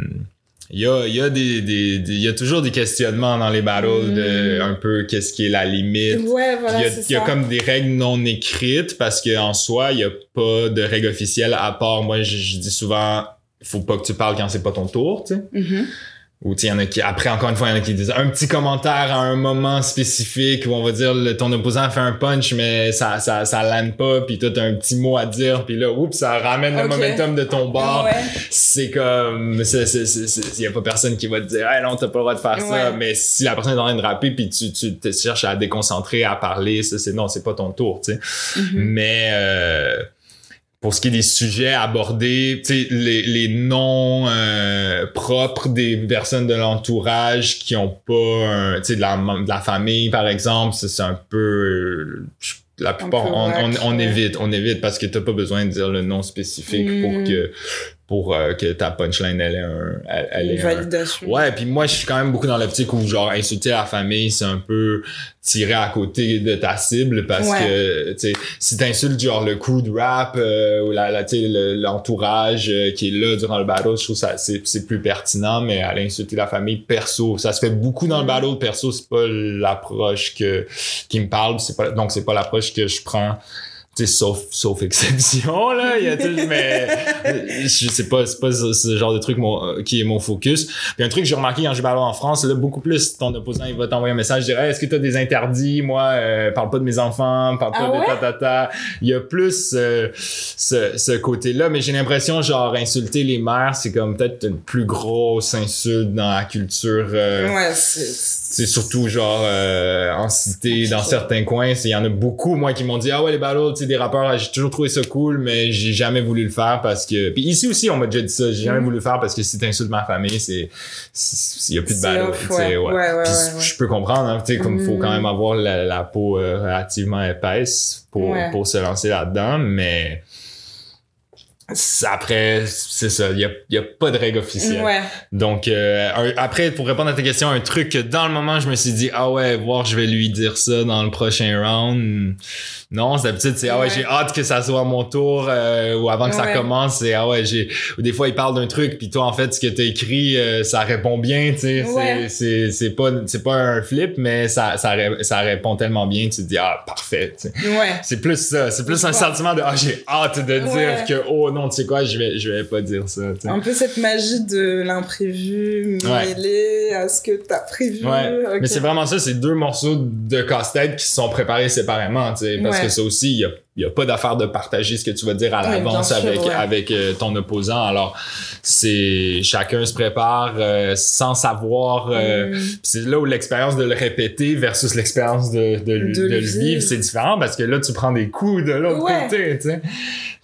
il y a, il y a des, des, y a toujours des questionnements dans les battles de Mm. un peu qu'est-ce qui est la limite. Ouais, voilà, il y a, y comme des règles non écrites parce que en soi, il y a pas de règles officielles à part moi je, je dis souvent faut pas que tu parles quand c'est pas ton tour, tu sais. Mhm. Ou tu sais, il y en a qui après encore une fois, il y en a qui disent un petit commentaire à un moment spécifique où on va dire le, ton opposant fait un punch mais ça ça ça lande pas puis toi t'as un petit mot à dire puis là oups ça ramène le momentum de ton bord Ouais. c'est comme c'est c'est c'est c'est- y a pas personne qui va te dire hey non t'as pas le droit de faire ça mais si la personne est en train de rapper puis tu tu te cherches à déconcentrer à parler ça c'est non c'est pas ton tour tu sais Mhm. mais euh, pour ce qui est des sujets abordés, tu sais, les, les noms euh, propres des personnes de l'entourage qui ont pas, un- tu sais, de la, de la famille, par exemple, c'est un peu... la plupart, on, on, on évite, on évite parce que t'as pas besoin de dire le nom spécifique pour Mm. que pour euh, que ta punchline elle ait un, elle, ait un. Ouais, puis moi je suis quand même beaucoup dans l'optique où genre insulter la famille, c'est un peu tirer à côté de ta cible parce Ouais. que tu sais si t'insultes genre le crew de rap euh, ou la, la tu sais le- l'entourage euh, qui est là durant le battle, je trouve ça c'est c'est plus pertinent mais aller insulter la famille perso, ça se fait beaucoup dans le battle perso, c'est pas l'approche que qui me parle, c'est pas donc c'est pas l'approche que je prends sauf, sauf exception, là. Il y a tout, mais je sais pas, c'est pas ce, ce genre de truc mon, euh, qui est mon focus. Puis un truc que j'ai remarqué quand je ballon en France, là, beaucoup plus ton opposant, il va t'envoyer un message, dire, Hey, est-ce que t'as des interdits? Moi, euh, parle pas de mes enfants, parle pas Ah de ouais? ta, ta, ta. Il y a plus euh, ce, ce côté-là, mais j'ai l'impression, genre, insulter les mères, c'est comme peut-être une plus grosse insulte dans la culture, euh, Ouais, c'est. C'est surtout genre euh, en cité dans certains coins il y en a beaucoup moi qui m'ont dit ah ouais les ballots tu sais des rappeurs j'ai toujours trouvé ça cool mais j'ai jamais voulu le faire parce que puis ici aussi on m'a déjà dit ça j'ai jamais Mhm. voulu le faire parce que si t'insultes ma famille c'est il y a plus de off, tu sais ouais. ouais, Ouais, je peux comprendre hein, tu sais comme faut quand Mhm. même avoir la, la peau euh, relativement épaisse pour pour se lancer là-dedans mais c'est- après c'est ça il y a, y a pas de règle officielle Ouais. donc euh, un- après pour répondre à ta question un truc que dans le moment je me suis dit ah ouais voir je vais lui dire ça dans le prochain round non d'habitude c'est ah ouais Ouais. j'ai hâte que ça soit à mon tour euh, ou avant que ça commence c'est ah ouais j'ai ou des fois il parle d'un truc puis toi en fait ce que t'as écrit euh, ça répond bien tu sais c'est c'est c'est pas c'est pas un flip mais ça ça ça répond tellement bien tu te dis ah parfait tu. Ouais. c'est plus ça c'est plus un sentiment de ah j'ai hâte de dire que oh non tu sais quoi je vais je vais pas dire ça. Un peu cette magie de l'imprévu Ouais. mêlée à ce que t'as prévu. Ouais, mais c'est vraiment ça, c'est deux morceaux de casse-tête qui sont préparés séparément, tu sais, parce Ouais. que ça aussi, il y a, il y a pas d'affaire de partager ce que tu vas dire à l'avance avec ouais. avec euh, ton opposant. Alors, c'est chacun se prépare euh, sans savoir. euh, Mm. c'est là où l'expérience de le répéter versus l'expérience de, de, De de le vivre, vivre. c'est différent parce que là, tu prends des coups de l'autre Ouais. côté, tu sais.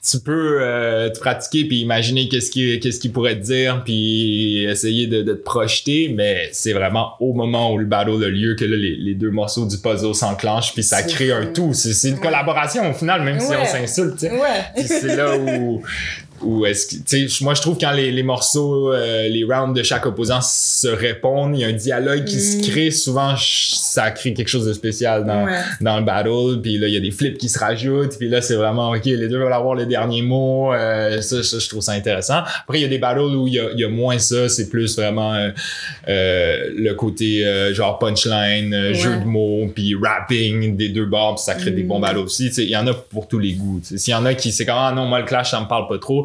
Tu peux euh, te pratiquer puis imaginer qu'est-ce qui qu'est-ce qu'il pourrait te dire puis essayer de, de te projeter, mais c'est vraiment au moment où le battle a lieu que là, les, les deux morceaux du puzzle s'enclenchent puis ça crée un tout. C'est c'est une Ouais. collaboration au final, même si on s'insulte, tu sais. Ouais. C'est là où ou est-ce que tu sais moi je trouve quand les, les morceaux euh, les rounds de chaque opposant se répondent il y a un dialogue qui se Mm. crée. Souvent ça crée quelque chose de spécial dans Ouais. dans le battle. Puis là il y a des flips qui se rajoutent. Puis là c'est vraiment ok les deux veulent avoir les derniers mots euh, ça, ça, je trouve ça intéressant. Après il y a des battles où il y a, il y a moins ça. C'est plus vraiment euh, le côté genre punchline jeu de mots puis rapping des deux bords. Puis ça crée des Mm. bons battles aussi. Il y en a pour tous les goûts. S'il y en a qui c'est comme ah non moi le clash ça me parle pas trop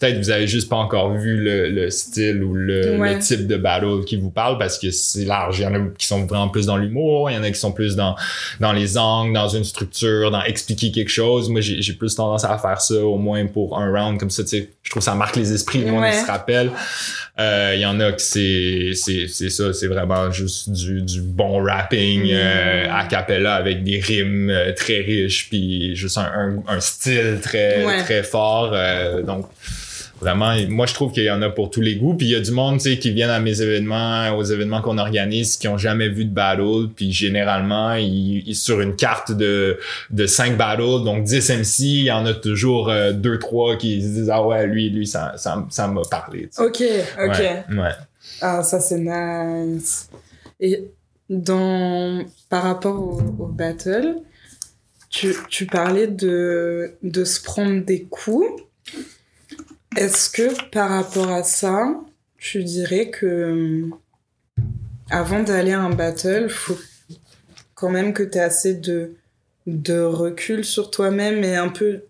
peut-être vous avez juste pas encore vu le, le style ou le, Ouais. le type de battle qui vous parle parce que c'est large. Il y en a qui sont vraiment plus dans l'humour, il y en a qui sont plus dans, dans les angles, dans une structure, dans expliquer quelque chose. Moi, j'ai plus tendance à faire ça au moins pour un round comme ça. Tu sais, je trouve que ça marque les esprits, le monde Ouais. se rappelle. Euh, Il y en a que c'est c'est c'est ça, c'est vraiment juste du, du bon rapping Mm. euh, a cappella avec des rimes euh, très riches puis juste un, un, un style très Ouais. très fort. euh, donc Vraiment, moi je trouve qu'il y en a pour tous les goûts. Puis il y a du monde, tu sais, qui viennent à mes événements, aux événements qu'on organise, qui ont jamais vu de battle. Puis généralement, ils, ils- sur une carte de de 5 battles, donc 10 MC, il y en a toujours euh, deux trois qui se disent ah ouais lui lui ça ça ça m'a parlé. Ok, ok. Ouais, ouais. Ah, ça c'est nice. Et dans par rapport au, au battle, tu, tu parlais de, de se prendre des coups. Est-ce que par rapport à ça, tu dirais que euh, avant d'aller à un battle, faut quand même que tu aies assez de, recul sur toi-même et un peu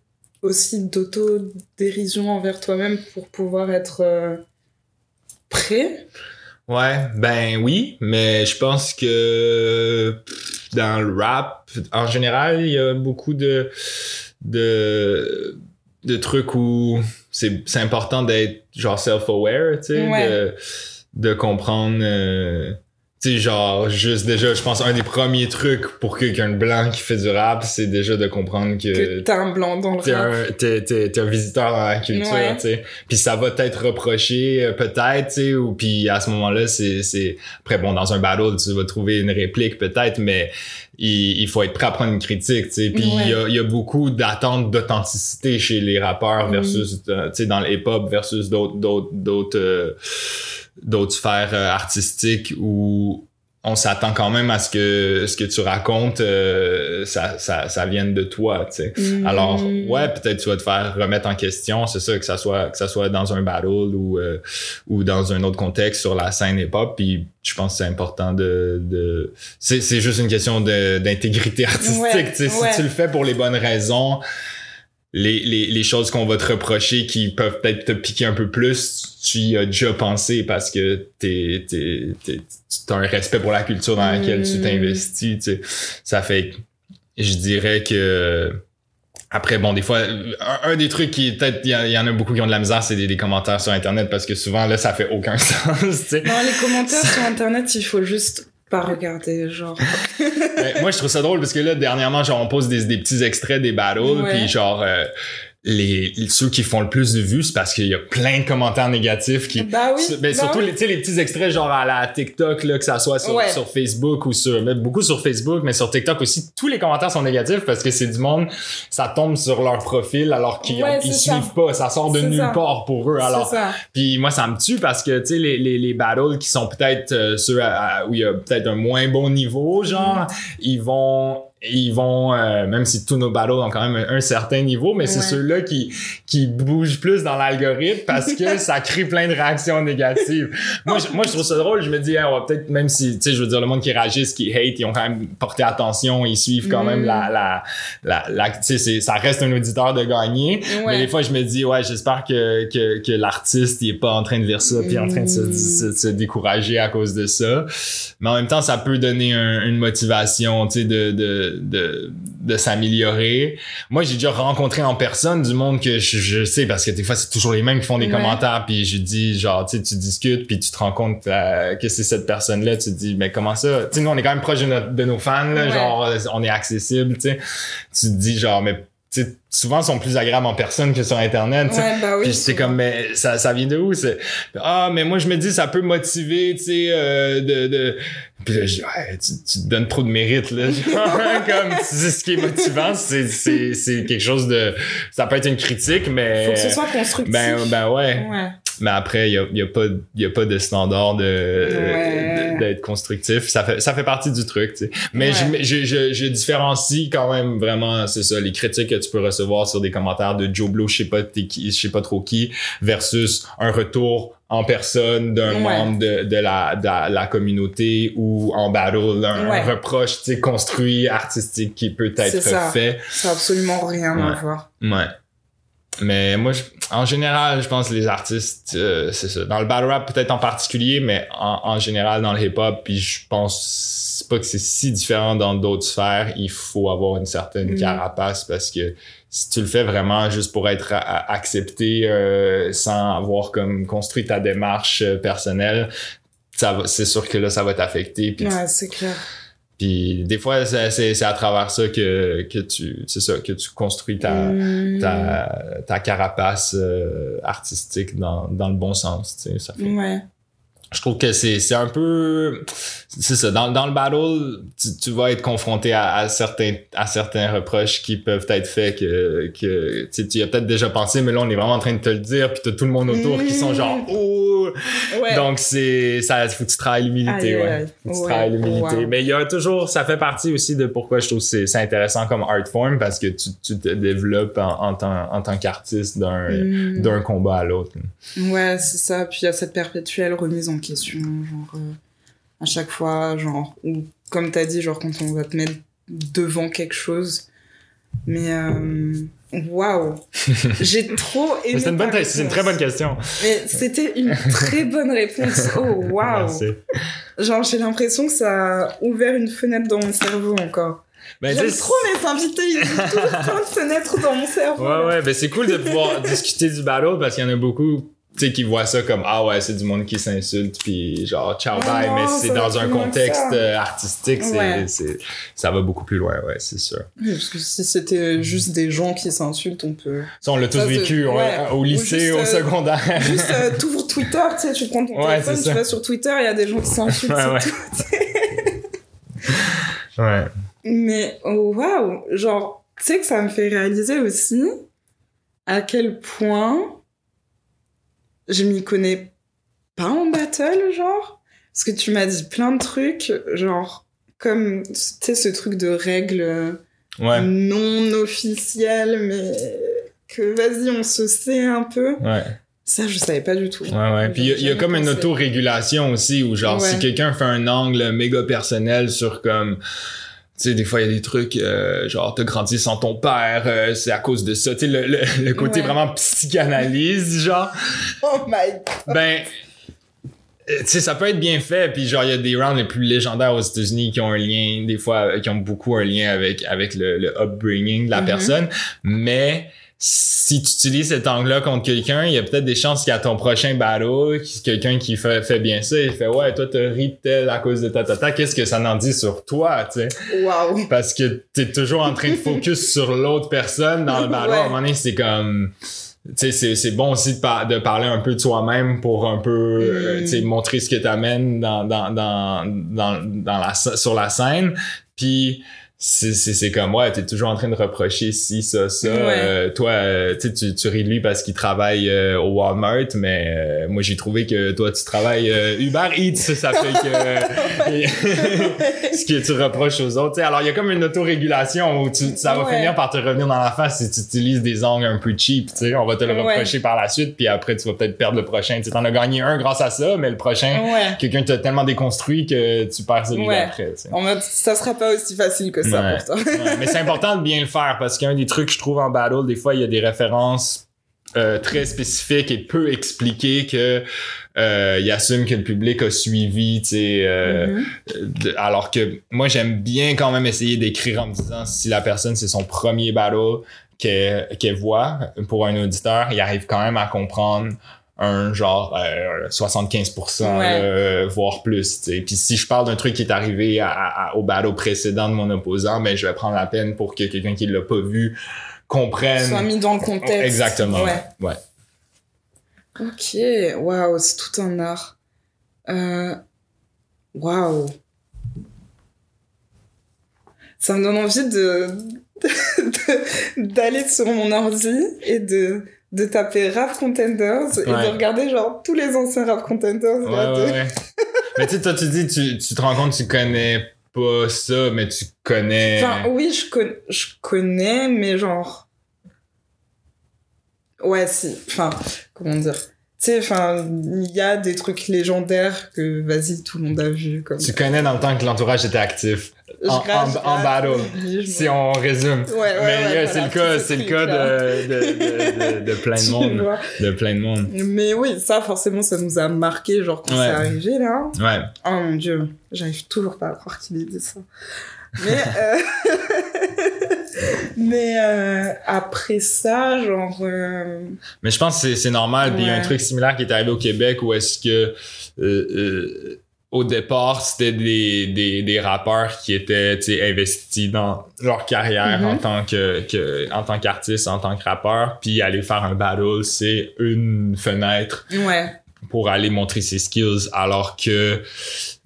aussi d'autodérision envers toi-même pour pouvoir être euh, prêt? Ouais, ben oui, mais je pense que dans le rap, en général, il y a beaucoup de de de trucs où c'est c'est important d'être genre self-aware, tu sais, Ouais. de de comprendre euh, sais genre juste déjà je pense un des premiers trucs pour quelqu'un de blanc qui fait du rap, c'est déjà de comprendre que que t'as un blanc dans le t'es rap. un, t'es, t'es, t'es un visiteur dans la culture, Ouais. tu sais. Puis ça va t'être reproché, euh, peut-être, tu sais, ou puis à ce moment-là, c'est, c'est... Après, bon, dans un battle, tu vas trouver une réplique, peut-être, mais il, il faut être prêt à prendre une critique, tu sais. Puis il y, a, il y a beaucoup d'attentes d'authenticité chez les rappeurs Mhm. versus, euh, tu sais, dans le hip-hop versus d'autres, d'autres, d'autres, euh, d'autres sphères euh, artistiques où on s'attend quand même à ce que ce que tu racontes euh, ça, ça, ça vienne de toi tu sais Mhm. alors ouais peut-être tu vas te faire remettre en question c'est ça que ça soit que ça soit dans un battle ou euh, ou dans un autre contexte sur la scène hip hop puis je pense que c'est important de, de c'est juste une question d'intégrité artistique Ouais, tu sais ouais. si tu le fais pour les bonnes raisons les, les, les choses qu'on va te reprocher qui peuvent peut-être te piquer un peu plus, tu y as déjà pensé parce que t'es, t'es, t'es, tu as un respect pour la culture dans laquelle tu Mm. t'investis. Tu sais. Ça fait que je dirais que après, bon, des fois, un, un des trucs qui peut-être, il y, en- il y en a beaucoup qui ont de la misère, c'est des, des commentaires sur Internet parce que souvent, là, ça fait aucun sens. Dans les commentaires sur internet, il faut juste pas regarder, genre. Ben, moi, je trouve ça drôle parce que là, dernièrement, genre, on pose des, des petits extraits des battles, puis genre, euh, les, ceux qui font le plus de vues, c'est parce qu'il y a plein de commentaires négatifs qui. Bah oui. ben, surtout oui. les, tu sais, les petits extraits genre à la TikTok, là, que ça soit sur, Ouais. sur Facebook ou sur. mais beaucoup sur Facebook, mais sur TikTok aussi, tous les commentaires sont négatifs parce que c'est du monde, ça tombe sur leur profil alors qu'ils Ouais, ils ça. suivent pas. Ça sort de nulle ça. part pour eux. Alors, puis moi, ça me tue parce que, tu sais, les, les, les battles qui sont peut-être euh, ceux à- à- où il y a peut-être un moins bon niveau, genre, ils vont ils vont euh, même si tous nos battles ont quand même un, un certain niveau mais c'est ceux-là qui qui bougent plus dans l'algorithme parce que ça crée plein de réactions négatives moi je, moi je trouve ça drôle je me dis hey, on va peut-être même si tu sais je veux dire le monde qui réagissent qui hate ils ont quand même porté attention ils suivent quand Mm. même la la la, la tu sais c'est- ça reste un auditeur de gagner mais Ouais. des fois, je me dis, ouais, j'espère que, que, que l'artiste, il est pas en train de lire ça, puis en train de se, Mm. se, se décourager à cause de ça. Mais en même temps, ça peut donner un- une motivation, tu sais, de, de, de, de s'améliorer. Moi, j'ai déjà rencontré en personne du monde que je, je sais, parce que des fois, c'est toujours les mêmes qui font des Ouais. commentaires, puis je dis, genre, tu sais, tu discutes, puis tu te rends compte euh, que c'est cette personne-là, tu te dis, mais comment ça? Tu sais, nous, on est quand même proche de, notre- de nos fans, là, Ouais. genre, on est accessible, tu sais. Tu te dis, genre, mais tu souvent sont plus agréables en personne que sur internet. tu. Ouais, bah oui. Puis c'est comme mais ça ça vient de où c'est? Ah mais moi je me dis ça peut motiver tu sais euh, de de puis là, je dis, ouais, tu, tu te donnes trop de mérite là comme c'est ce qui est motivant c'est c'est c'est quelque chose de ça peut être une critique mais Faut que ce soit constructif. ben ben ouais Ouais. Mais après il y a, y a pas y a pas de standard de Ouais. d'être constructif ça fait ça fait partie du truc tu sais mais Ouais. je, je, je, je différencie quand même vraiment c'est ça les critiques que tu peux recevoir sur des commentaires de Joe Blow je sais pas qui je sais pas trop qui versus un retour en personne d'un Ouais. membre de, de, la, de la, la communauté ou en battle un, Ouais. un reproche construit artistique qui peut être fait Ça a absolument rien Ouais. à voir. Ouais. Mais moi, je- en général, je pense que les artistes, euh, c'est ça. Dans le battle rap, peut-être en particulier, mais en, en général, dans le hip-hop, puis je pense pas que c'est si différent dans d'autres sphères. Il faut avoir une certaine Mm. carapace parce que si tu le fais vraiment juste pour être accepté euh, sans avoir comme construit ta démarche euh, personnelle, ça va, c'est sûr que là, ça va t'affecter. Ouais, c'est clair. Puis des fois, c'est, à travers ça que, que tu, c'est ça, que tu construis ta, Mm. ta, ta carapace euh, artistique dans, dans le bon sens. Tu sais, ça fait. Ouais. Je trouve que c'est, c'est un peu, c'est ça. Dans, dans le battle, tu, tu vas être confronté à, à certains, à certains reproches qui peuvent être faits que, que tu sais, tu y as peut-être déjà pensé, mais là on est vraiment en train de te le dire, puis t'as tout le monde autour qui sont genre oh. Ouais. Donc c'est, ça, faut que tu travailles l'humilité, aïe, ouais. Faut que tu Ouais. travailles l'humilité. Wow. Mais il y a toujours, ça fait partie aussi de pourquoi je trouve que c'est, c'est intéressant comme art form parce que tu, tu te développes en, en tant, en tant qu'artiste d'un, Mm. d'un combat à l'autre. Ouais, c'est ça. Puis il y a cette perpétuelle remise en question, genre, euh, à chaque fois, genre, ou comme t'as dit, genre, quand on va te mettre devant quelque chose. Mais, euh, waouh! J'ai trop aimé. C'est une bonne, ta c'est une très bonne question. Mais c'était une très bonne réponse. Oh, waouh! Genre, j'ai l'impression que ça a ouvert une fenêtre dans mon cerveau encore. Ben, J'aime trop mes invités, ils ouvrent toujours plein de fenêtres dans mon cerveau. Ouais, ouais, ben c'est cool de pouvoir discuter du battle parce qu'il y en a beaucoup, tu sais, qui voient ça comme ah ouais, c'est du monde qui s'insulte puis genre ciao bye, mais c'est dans un contexte ça. euh, artistique, Ouais. c'est, ça va beaucoup plus loin, ouais, c'est sûr. Oui, parce que si c'était juste des gens qui s'insultent, on peut. Ça, on l'a tous vécu ouais. au lycée, juste, au euh, secondaire. Juste, euh, t'ouvres Twitter, tu sais, tu prends ton téléphone, tu vas sur Twitter, il y a des gens qui s'insultent, Ouais, c'est ouais. tout. ouais. Mais oh, waouh, genre, tu sais que ça me fait réaliser aussi à quel point je m'y connais pas en battle, genre. Parce que tu m'as dit plein de trucs, genre, comme, tu sais, ce truc de règles Ouais. non officielles, mais que vas-y, on se sait un peu. Ouais. Ça, je savais pas du tout. Ouais, ouais. Puis il y a- y, comme une autorégulation aussi où genre si quelqu'un fait un angle méga personnel sur comme sais des fois il y a des trucs euh, genre t'as grandi sans ton père euh, c'est à cause de ça tu sais le, le, le côté Ouais. vraiment psychanalyse genre Oh my god. ben euh, tu sais ça peut être bien fait puis genre il y a des rounds les plus légendaires aux États-Unis qui ont un lien des fois qui ont beaucoup un lien avec avec le, le upbringing de la Mhm. personne mais si tu utilises cet angle-là contre quelqu'un, il y a peut-être des chances qu'à ton prochain battle, quelqu'un qui fait, fait bien ça, il fait ouais, toi t'as ri de tel à cause de ta tata, qu'est-ce que ça en dit sur toi, tu sais? Waouh. Parce que t'es toujours en train de focus sur l'autre personne dans le battle. Ouais. À un moment donné, c'est comme tu sais, c'est, bon aussi de, par- de parler un peu de soi-même pour un peu, euh, Mm. tu sais, montrer ce que t'amènes dans, dans, dans, dans, dans la, sur la scène. Puis, c'est, c'est, c'est comme, ouais, t'es toujours en train de reprocher ci, ça, ça. Ouais. Euh, toi, euh, tu tu, ris de lui parce qu'il travaille euh, au Walmart, mais euh, moi, j'ai trouvé que toi, tu travailles euh, Uber Eats. Ça fait que... ce que tu reproches aux autres. tu sais. alors, il y a comme une autorégulation où tu, ça va Ouais. finir par te revenir dans la face si tu utilises des angles un peu cheap. tu sais. On va te le Ouais. reprocher par la suite, puis après, tu vas peut-être perdre le prochain. Tu en as gagné un grâce à ça, mais le prochain, quelqu'un t'a tellement déconstruit que tu perds celui d'après. ça sera pas aussi facile que ça Ouais. pour toi. Ouais, mais c'est important de bien le faire parce qu'un des trucs que je trouve en battle, des fois, il y a des références euh, très spécifiques et peu expliquées que euh, il assume que le public a suivi, tu sais. euh, Mhm. de- alors que moi, j'aime bien quand même essayer d'écrire en me disant si la personne, c'est son premier battle qu'elle qu'elle voit pour un auditeur, il arrive quand même à comprendre un genre euh, 75% Ouais. euh, voire plus tu sais. puis si je parle d'un truc qui est arrivé à- à- au battle précédent de mon opposant ben je vais prendre la peine pour que quelqu'un qui l'a pas vu comprennent. Soit mis dans le contexte. Exactement. Ouais. ouais. Ok, waouh, c'est tout un art. Euh... Waouh. Ça me donne envie de- d'aller sur mon ordi et de de taper rap contenders et de regarder genre tous les anciens rap contenders Ouais, là, ouais, ouais. mais tu sais, toi, tu dis, tu, tu te rends compte, tu connais pas ça, mais tu connais. Enfin, oui, je, con- je connais, mais genre. Ouais, si. Enfin, comment dire Tu sais, enfin, il y a des trucs légendaires que, vas-y, tout le monde a vu. Comme... Tu connais dans le temps que l'entourage était actif. Je en- gratte, en- battle. je Si on résume. Ouais, ouais, mais ouais, c'est le cas, ces c'est le cas de, de, de, de, de plein de monde. vois. De plein de monde. Mais oui, ça, forcément, ça nous a marqué, genre, quand c'est arrivé, là. Ouais. Oh mon dieu, j'arrive toujours pas à croire qu'il ait dit ça. Mais, euh... mais euh, après ça, genre. euh, Mais je pense que c'est- normal. Puis il y a un truc similaire qui est arrivé au Québec où est-ce que euh, euh, au départ, c'était des, des, des rappeurs qui étaient investis dans leur carrière Mhm. en tant que, que en tant qu'artiste, en tant que rappeur, puis aller faire un battle, c'est une fenêtre Ouais. pour aller montrer ses skills, alors que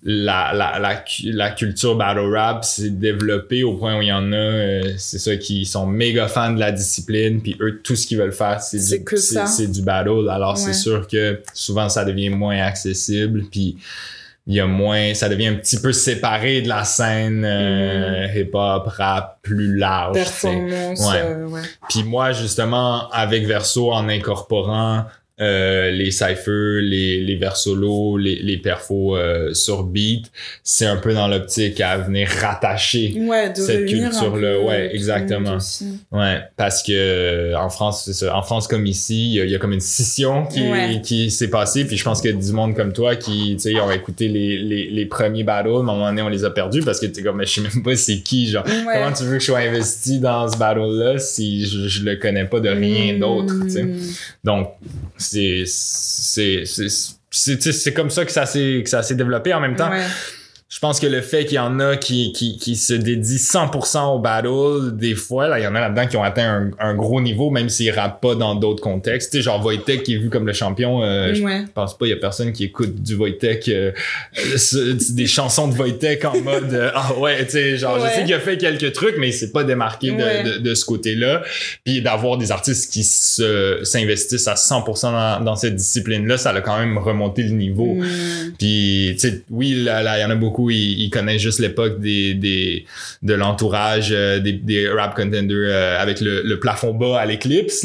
la, la, la, la culture battle rap s'est développée au point où il y en a, euh, c'est ça, qui sont méga fans de la discipline, puis eux, tout ce qu'ils veulent faire, c'est du, c'est du battle. Alors, Ouais. c'est sûr que souvent, ça devient moins accessible, puis il y a moins, ça devient un petit peu séparé de la scène euh, hip-hop, rap plus large. Performance. Ouais. euh, ouais. Puis moi, justement, avec Verso, en incorporant euh, les cyphers, les, les vers solos, les, les perfos euh, sur beat, c'est un peu dans l'optique à venir rattacher. Ouais, Cette culture-là, ouais, exactement. Ouais, parce que euh, en France, c'est ça. En France comme ici, il y, a- y a comme une scission qui, Ouais. qui s'est passée. Puis je pense que du monde comme toi qui, tu sais, ont écouté les, les, les premiers battles, à un moment donné, on les a perdus parce que t'es comme, mais je sais même pas c'est qui, genre. Ouais. Comment tu veux que je sois investi dans ce battle-là si je, je le connais pas de rien d'autre, tu sais? Donc, c'est, c'est, comme ça que ça s'est, que ça s'est développé en même temps. Je pense que le fait qu'il y en a qui, qui, qui se dédient 100% au battle, des fois, là, il y en a là-dedans qui ont atteint un, un gros niveau, même s'ils rappent pas dans d'autres contextes. Tu sais, genre Wojtek qui est vu comme le champion, euh, je Ouais. pense pas, il y a personne qui écoute du Wojtek, euh, des chansons de Wojtek en mode, euh, ah ouais, tu sais, genre, je sais qu'il a fait quelques trucs, mais il s'est pas démarqué de, Ouais. de, de ce côté-là. Puis d'avoir des artistes qui se, s'investissent à 100% dans, dans cette discipline-là, ça a quand même remonté le niveau. Mm. Puis, tu sais, oui, là, là, il y en a beaucoup, ils, ils connaissent juste l'époque des, des, de l'entourage euh, des, des rap contenders euh, avec le, le plafond bas à l'éclipse.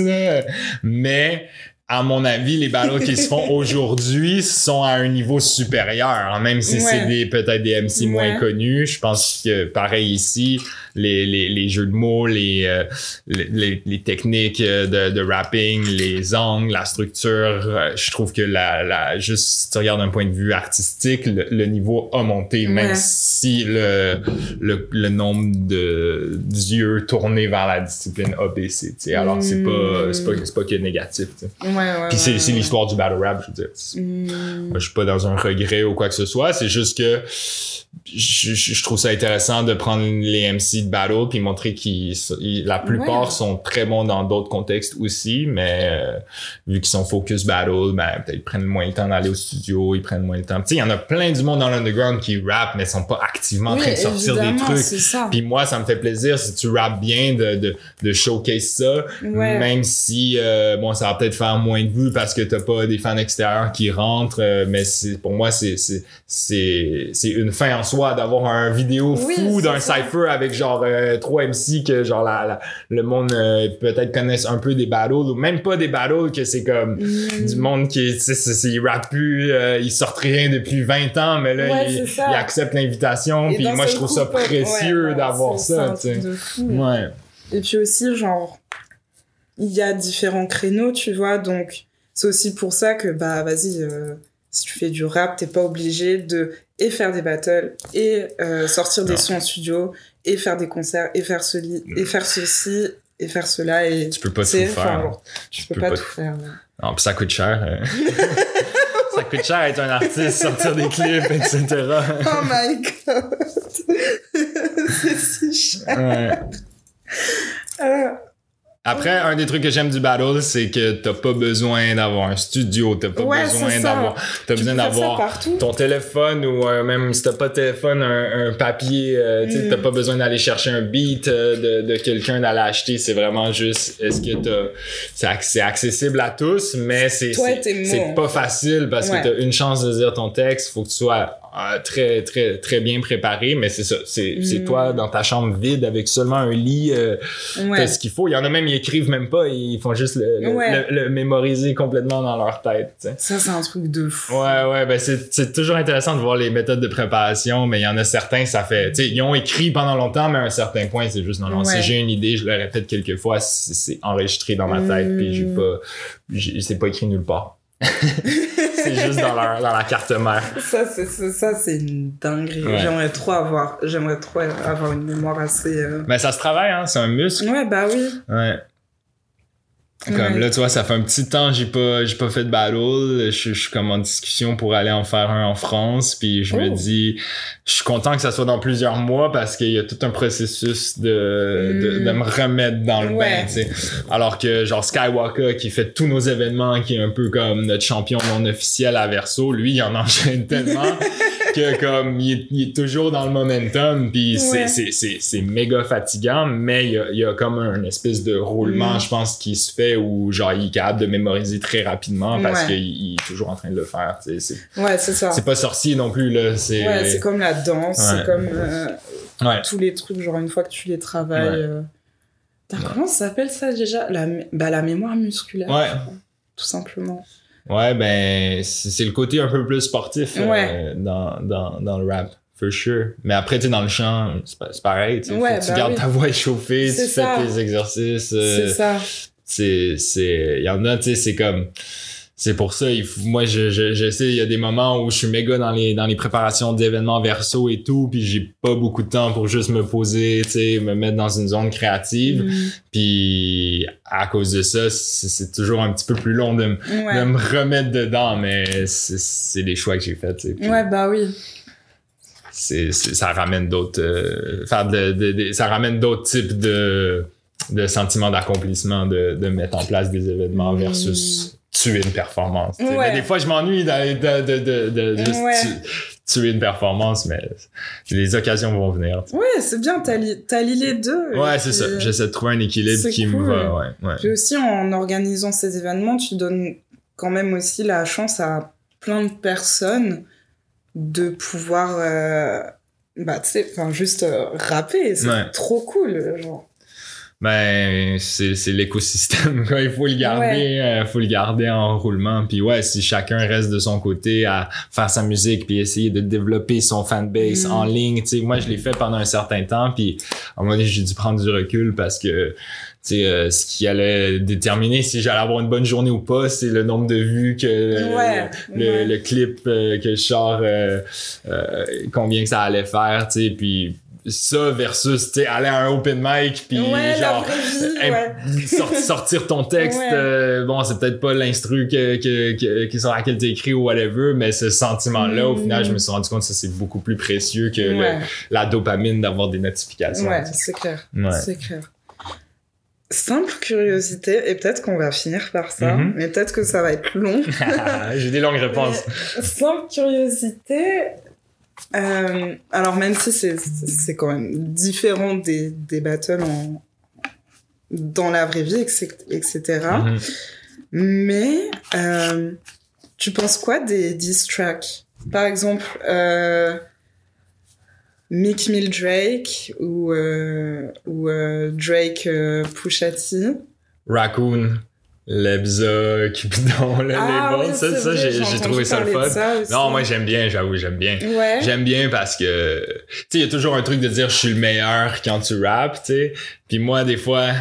Mais, à mon avis, les battles qui se font aujourd'hui sont à un niveau supérieur, hein, même si Ouais. c'est des, peut-être des MC moins connus. Je pense que, pareil ici, les, les, les jeux de mots, les, euh, les, les, techniques euh, de, de rapping, les angles, la structure, euh, je trouve que la, la, juste si tu regardes d'un point de vue artistique, le, le niveau a monté, même Ouais. si le, le, le nombre de d'yeux tournés vers la discipline a baissé. tu sais. Alors, c'est pas, c'est pas, c'est pas que négatif. Ouais, ouais. Puis c'est l'histoire du battle rap, je veux dire. Mm. moi, je suis pas dans un regret ou quoi que ce soit. C'est juste que je, je- je trouve ça intéressant de prendre les MC de battle puis montrer qu'ils ils- la plupart Ouais. sont très bons dans d'autres contextes aussi, mais euh, vu qu'ils sont focus battle, ben peut-être ils prennent moins le temps d'aller au studio, ils prennent moins le temps. Tu sais, il y en a plein du monde dans l'underground qui rap mais sont pas activement en Oui, train de sortir des trucs. Puis moi, ça me fait plaisir si tu rappes bien de, de, de showcase ça, Ouais. même si euh, bon, ça va peut-être faire moins de vues parce que t'as pas des fans extérieurs qui rentrent, euh, mais c'est pour moi c'est c'est c'est c'est une fin en soi d'avoir un vidéo Oui, fou d'un ça. cipher avec genre euh, trois MC que genre la, la- le monde euh, peut-être connaisse un peu des battles ou même pas des battles que c'est comme Mm. du monde qui c'est- rappent plus euh, ils sortent rien depuis 20 ans mais là Ouais, ils acceptent l'invitation puis moi je trouve coup, ça précieux ouais, d'avoir ça tu sais ouais Et puis aussi, genre, il y a différents créneaux, tu vois, donc c'est aussi pour ça que, bah, vas-y, euh, si tu fais du rap, t'es pas obligé de et faire des battles, et euh, sortir des Non. sons en studio, et faire des concerts, et faire, celi, et faire ceci, et faire cela, et tu peux pas tout faire bon, tu peux pas, tout faire. ouais. Non, ça coûte cher. euh. ça coûte cher être un artiste, sortir des clips, etc. Oh my god! c'est si cher! Ouais. Euh, Après, un des trucs que j'aime du battle, c'est que t'as pas besoin d'avoir un studio, t'as pas Ouais, besoin d'avoir, t'as besoin d'avoir ton téléphone ou euh, même si t'as pas de téléphone, un, un papier, euh, Mm. t'as pas besoin d'aller chercher un beat euh, de, de quelqu'un d'aller acheter. C'est vraiment juste, est-ce que t'as, c'est, ac- c'est accessible à tous, mais c'est, c'est, pas facile parce Ouais. que t'as une chance de dire ton texte, faut que tu sois euh, très, très, très bien préparé, mais c'est ça, c'est, c'est Mm. toi dans ta chambre vide avec seulement un lit, euh, Ouais. Ce qu'il faut. Il y en a même, ils écrivent même pas, ils font juste le, le- Ouais. le- le mémoriser complètement dans leur tête. tu sais. Ça, c'est un truc de fou. Ouais, ouais, ben c'est, c'est toujours intéressant de voir les méthodes de préparation, mais il y en a certains, ça fait, tu sais, ils ont écrit pendant longtemps, mais à un certain point, c'est juste, non, non, Ouais. si j'ai une idée, je le répète quelques fois, c'est, enregistré dans ma tête, Mm. puis j'ai pas, j'ai, c'est pas écrit nulle part. C'est juste dans, leur, dans la carte mère. Ça, c'est c'est- ça, c'est une dinguerie. Ouais. J'aimerais trop avoir, j'aimerais trop avoir une mémoire assez. euh, Mais ça se travaille, hein, c'est un muscle. Ouais, bah oui. Ouais. Comme Ouais. là, tu vois, ça fait un petit temps j'ai pas j'ai pas fait de battle. Je, je suis comme en discussion pour aller en faire un en France. Puis je me Oh. dis, je suis content que ça soit dans plusieurs mois parce qu'il y a tout un processus de, de, de me remettre dans le Ouais. bain, tu sais. Alors que genre Skywalker qui fait tous nos événements, qui est un peu comme notre champion non officiel à Verso, lui, il en enchaîne tellement que comme il est, il est toujours dans le momentum. Puis c'est- Ouais. c'est méga fatigant, mais il y a, il y a comme un espèce de roulement, Mm. je pense, qui se fait où genre il est capable de mémoriser très rapidement parce Ouais. qu'il il est toujours en train de le faire. C'est Ouais, c'est ça. c'est pas sorcier non plus là. C'est Ouais, c'est comme la danse, c'est comme euh, tous les trucs, genre une fois que tu les travailles. Euh, Comment ça s'appelle ça déjà? La, bah, la mémoire musculaire. Tout simplement. Ouais, ben c'est c'est le côté un peu plus sportif euh, Ouais. dans, dans, dans le rap. For sure. Mais après, tu sais, dans le chant, c'est pareil. tu sais. Faut Ouais, que tu bah gardes oui. ta voix échauffée, tu fais tes exercices. euh, c'est ça. il y en a tu sais c'est comme c'est pour ça il faut- moi je, je je sais il y a des moments où je suis méga dans les dans les préparations d'événements verso et tout puis j'ai pas beaucoup de temps pour juste me poser tu sais me mettre dans une zone créative Mm. puis à cause de ça c'est toujours un petit peu plus long de, me- de me remettre dedans mais c'est les choix que j'ai faits ouais, bah oui. c'est ça ramène d'autres euh, de, de- ça ramène d'autres types de de sentiments d'accomplissement de, de mettre en place des événements Mm. versus tuer une performance. Ouais. mais des fois je m'ennuie de, de, de, de, juste Ouais. tuer une performance mais les occasions vont venir tu sais. Ouais, c'est bien, t'as li- les deux. ouais c'est ça euh, j'essaie de trouver un équilibre qui me va ouais, ouais. Puis aussi, en organisant ces événements, tu donnes quand même aussi la chance à plein de personnes de pouvoir, euh, bah, tu sais, enfin, juste euh, rapper. C'est trop cool, genre. Ben, c'est, c'est l'écosystème, quoi. Il faut le garder, euh, faut le garder en roulement. Puis ouais, si chacun reste de son côté à faire sa musique puis essayer de développer son fanbase Mm. en ligne, tu sais, moi, je l'ai fait pendant un certain temps puis à un moment donné, j'ai dû prendre du recul parce que, tu sais, euh, ce qui allait déterminer si j'allais avoir une bonne journée ou pas, c'est le nombre de vues que Ouais, le, ouais. le clip euh, que je sors, euh, euh, combien que ça allait faire, tu sais, puis ça versus, tu aller à un open mic puis ouais, genre vie, ouais. sort- sortir ton texte Ouais. euh, bon c'est peut-être pas l'instru que, que, que, que sur laquelle t'as écrit ou whatever mais ce sentiment là au final je me suis rendu compte que c'est beaucoup plus précieux que le- la dopamine d'avoir des notifications ouais, c'est clair. C'est clair. Simple curiosité, et peut-être qu'on va finir par ça, Mhm. mais peut-être que ça va être long. j'ai des longues réponses Mais, Simple curiosité. Euh, alors, même si c'est quand même différent des, des battles en, dans la vraie vie, etc. etc. Mhm. Mais euh, tu penses quoi des diss tracks? Par exemple, euh, Meek Mill Drake ou, euh, ou Drake Pusha T? Raccoon Lebza Cupidon le Ah label oui, ça, ça j'ai, trouvé ça le fun ça non moi j'aime bien j'avoue j'aime bien Ouais. J'aime bien parce que, tu sais, il y a toujours un truc de dire je suis le meilleur quand tu rappes, tu sais. Puis moi, des fois,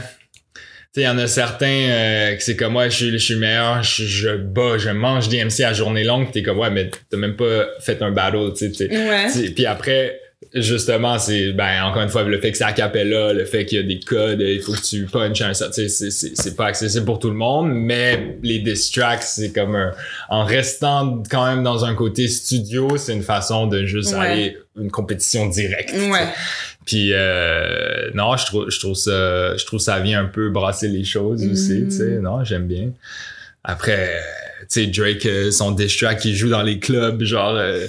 tu sais, il y en a certains euh, que c'est comme moi, je suis, je suis le meilleur, je, je bats, je mange des MC à journée longue, t'es comme ouais, mais t'as même pas fait un battle, tu sais, tu sais. Ouais. Tu sais, Puis après, justement, c'est, ben, encore une fois, le fait que c'est a cappella, le fait qu'il y a des codes, il faut que tu punches un ça, tu sais, c'est, c'est, pas accessible pour tout le monde, mais les diss tracks, c'est comme un, en restant quand même dans un côté studio, c'est une façon de juste Ouais. aller une compétition directe. Ouais. Puis euh, non, je trouve, je trouve ça, je trouve ça vient un peu brasser les choses aussi, tu sais. Non, j'aime bien. Après, tu sais, Drake, euh, son diss track, il joue dans les clubs, genre, euh,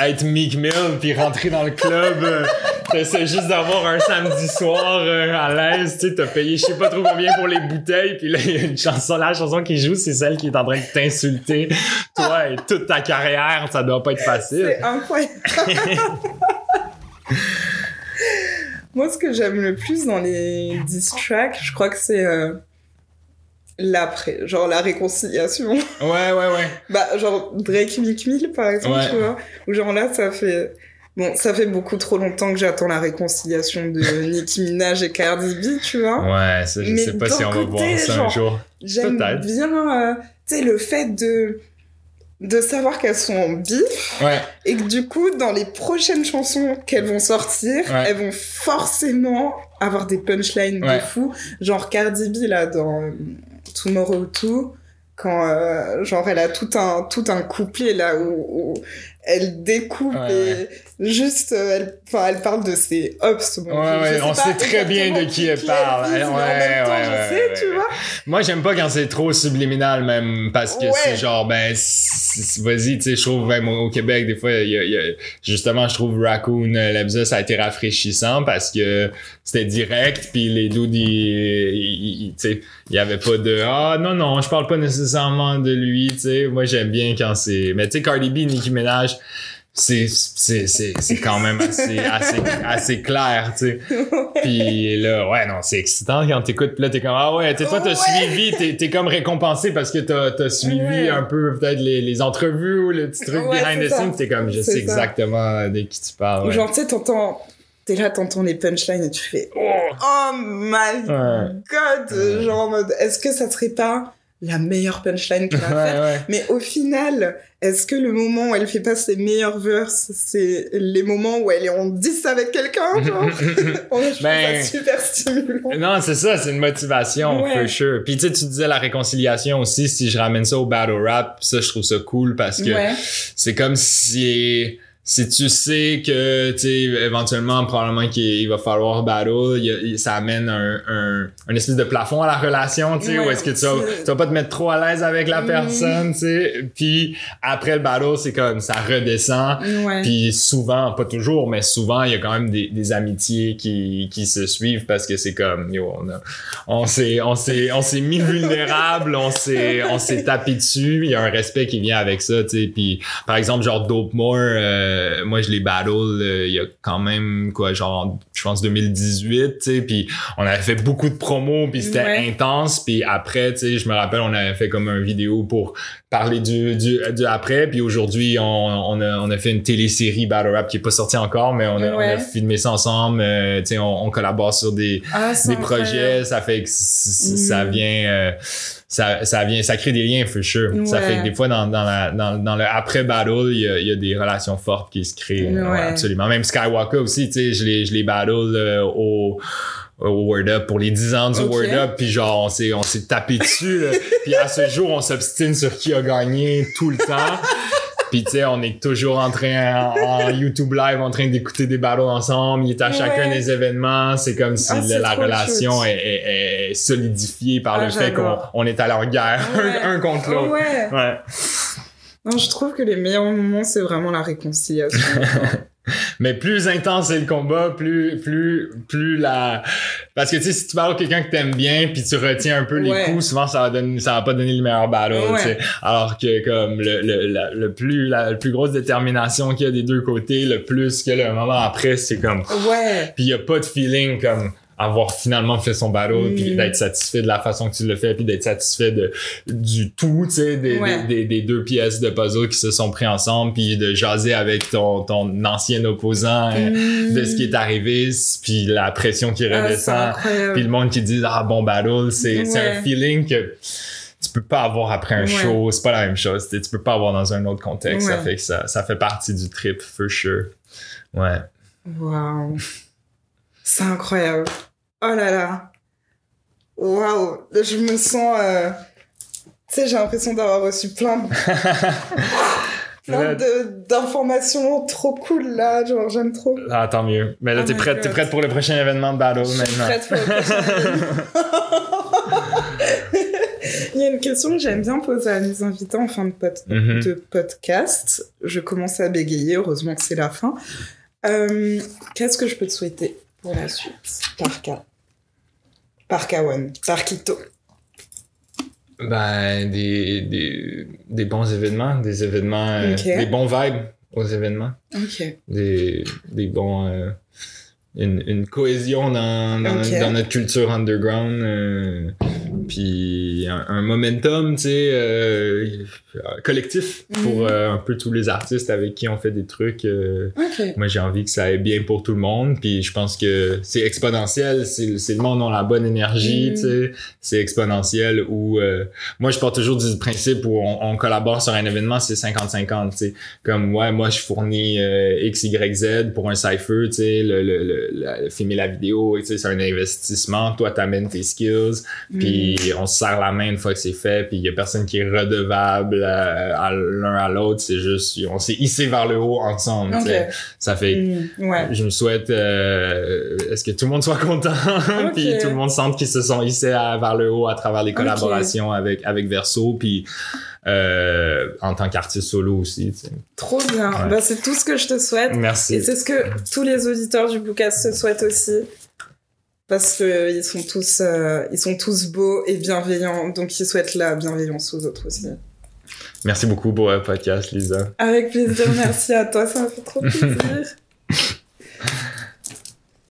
être- Meek Mill, puis rentrer dans le club, euh, t'essaies juste d'avoir un samedi soir euh, à l'aise, tu sais, t'as payé je sais pas trop combien pour les bouteilles, puis là, il y a une chanson, la chanson qui joue, c'est celle qui est en train de t'insulter. Toi et toute ta carrière, ça doit pas être facile. C'est. Moi, ce que j'aime le plus dans les diss tracks, je crois que c'est euh, l'après, genre la réconciliation. Ouais, ouais, ouais. bah, genre Drake Meek Mill, par exemple, Ouais. tu vois. Où genre là, ça fait... Bon, ça fait beaucoup trop longtemps que j'attends la réconciliation de Nicki Minaj et Cardi B, tu vois. Ouais, ça, je Mais sais pas si on va voir ça un jour. J'aime bien, euh, tu sais, le fait de de savoir qu'elles sont en bif Ouais, et que du coup, dans les prochaines chansons qu'elles vont sortir, Ouais. elles vont forcément avoir des punchlines de Ouais. fou. Genre Cardi B, là, dans Tomorrow 2, quand, euh, genre, elle a tout un, tout un couplet, là, où, où elle découpe Ouais, et juste, euh, elle, elle parle de ses ups. Bon, Ouais, ouais, on sait très bien de qui elle elle parle. vise, mais en Ouais, temps, ouais, sais, tu vois. Moi, j'aime pas quand c'est trop subliminal, même, parce que c'est genre, ben, vas-y, tu sais, je trouve, même au Québec, des fois, il y a, il y a- justement, je trouve Raccoon euh, Lebza, ça a été rafraîchissant parce que c'était direct, puis les dudes, tu sais, il y avait pas de, ah, non, non, je parle pas nécessairement de lui, tu sais. Moi, j'aime bien quand c'est, mais tu sais, Cardi B, Nicki Minaj, c'est, c'est, c'est, c'est quand même assez, assez, assez clair, tu sais. Puis là, ouais, non, c'est excitant quand t'écoutes. Puis là, t'es comme, ah ouais, tu sais, toi, t'as Ouais. suivi, t'es, comme récompensé parce que t'as, suivi Ouais. un peu peut-être les, les entrevues ou le petit truc Ouais, behind the scenes. T'es comme, je sais ça. exactement de qui tu parles. Genre, tu sais, t'entends... T'es là, t'entends les punchlines et tu fais Oh! Oh my god! Ouais. Genre en mode, est-ce que ça serait pas la meilleure punchline qu'elle a Ouais. Mais au final, est-ce que le moment où elle fait pas ses meilleurs verses, c'est les moments où elle est en 10 avec quelqu'un, genre? Oh, je trouve Ben, ça super stimulant. Non, c'est ça, c'est une motivation, Ouais. for sure. Puis tu sais, tu disais la réconciliation aussi, si je ramène ça au battle rap, ça, je trouve ça cool parce que c'est comme si si tu sais que tu éventuellement probablement qu'il il va falloir battle y a- ça amène un, un, un espèce de plafond à la relation tu sais Ouais, où est-ce que tu vas, tu vas pas te mettre trop à l'aise avec la Mm. personne tu sais puis après le battle c'est comme ça redescend Ouais. puis souvent, pas toujours, mais souvent, il y a quand même des, des amitiés qui, qui se suivent parce que c'est comme, yo, on a, on s'est, on s'est, on s'est mis vulnérable, on s'est, on s'est tapé dessus. Il y a un respect qui vient avec ça, tu sais. Puis, par exemple, genre Dope More, euh, moi, je les battle, euh, il y a quand même, quoi, genre, je pense 2018, tu sais. Puis, on avait fait beaucoup de promos, puis c'était Ouais. intense. Puis après, tu sais, je me rappelle, on avait fait comme un vidéo pour parler du, du, du après. Puis aujourd'hui, on, on, a, on a fait une télésérie Battle Rap qui est pas sortie encore, mais on a, on a Ouais. filmé ça ensemble. Euh, tu sais, on, on collabore sur des, Ah, des projets. Ça fait que c- Mm. ça vient... euh, ça, ça vient, ça crée des liens, for sure. Ça fait que des fois, dans, dans, la, dans, dans le après-battle, il y a, il y a des relations fortes qui se créent. Ouais. Ouais, absolument. Même Skywalker aussi, tu sais, je les, je les battle euh, au au Word Up pour les 10 ans du Ok. Word Up puis genre on s'est on s'est tapé dessus là. puis à ce jour on s'obstine sur qui a gagné tout le temps puis tu sais on est toujours en train en, en YouTube live en train d'écouter des battles ensemble. Il est à chacun des événements. C'est comme si Ah, la, relation est, est- est solidifiée par Ah, le fait qu'on on est allé en guerre Ouais. un contre l'autre. Ouais. ouais. Non, je trouve que les meilleurs moments, c'est vraiment la réconciliation. Mais plus intense c'est le combat, plus plus plus la parce que tu sais si tu parles à quelqu'un que t'aimes bien puis tu retiens un peu les Ouais. coups, souvent ça va donner ça va pas donner le meilleur battle, Ouais. tu sais. Alors que comme le le, la- le plus la, plus grosse détermination qu'il y a des deux côtés, le plus que le moment après c'est comme ouais. puis il y a pas de feeling comme avoir finalement fait son battle Mm. puis d'être satisfait de la façon que tu le fais puis d'être satisfait de du tout tu sais des, Ouais. des, des, des deux pièces de puzzle qui se sont pris ensemble puis de jaser avec ton ton ancien opposant euh, de ce qui est arrivé puis la pression qui. Ah, redescend puis le monde qui dit ah bon battle c'est c'est Ouais. un feeling que tu peux pas avoir après un Ouais. show c'est pas la même chose tu sais, tu peux pas avoir dans un autre contexte ça fait que ça ça fait partie du trip for sure ouais Waouh. C'est incroyable. Oh là là. Waouh. Je me sens. euh, Tu sais, j'ai l'impression d'avoir reçu plein de. plein d'informations trop cool là, genre j'aime trop. Ah, tant mieux. Mais là, Oh t'es prête, prête pour le prochain événement de battle Je suis maintenant. prête pour le prochain Il y a une question que j'aime bien poser à mes invités en fin de, pod- Mhm. de podcast. Je commence à bégayer, heureusement que c'est la fin. Euh, Qu'est-ce que je peux te souhaiter? Pour la suite Par cas. Par Kawan. Par Kito. Ben, des, des, des bons événements, des événements, euh, Ok. des bons vibes aux événements, Ok. des, des bons, euh, une, une cohésion dans, dans, Ok. dans notre culture underground, euh, puis un, un momentum, tu sais, euh, collectif pour Mhm. euh, un peu tous les artistes avec qui on fait des trucs. euh, moi, j'ai envie que ça aille bien pour tout le monde. Puis je pense que c'est exponentiel. C'est le monde ont la bonne énergie, Mm. tu sais. C'est exponentiel où... euh, moi, je pars toujours du principe où on, on collabore sur un événement, c'est 50-50, tu sais. Comme, ouais, moi, je fournis euh, X, Y, Z pour un cypher, tu sais, le, le, le, la- filmer la vidéo, tu sais, c'est un investissement. Toi, t'amènes tes skills. Puis on se serre la main une fois que c'est fait. Puis il y a personne qui est redevable à, à l'un à l'autre. C'est juste, on s'est hissé vers le haut ensemble. Ça fait Mm, Ouais. je me souhaite euh, est-ce que tout le monde soit content? Puis tout le monde sente qu'ils se sont hissés à- vers le haut à travers les collaborations avec avec Verso puis euh, en tant qu'artiste solo aussi tu sais. Trop bien. Ouais. Bah, c'est tout ce que je te souhaite. Et merci c'est ce que tous les auditeurs du Bookcast se souhaitent aussi. Parce que ils sont tous, euh, ils sont tous beaux et bienveillants, donc ils souhaitent la bienveillance aux autres aussi. merci beaucoup pour le podcast Lisa Avec plaisir, merci à toi, ça m'a fait trop plaisir.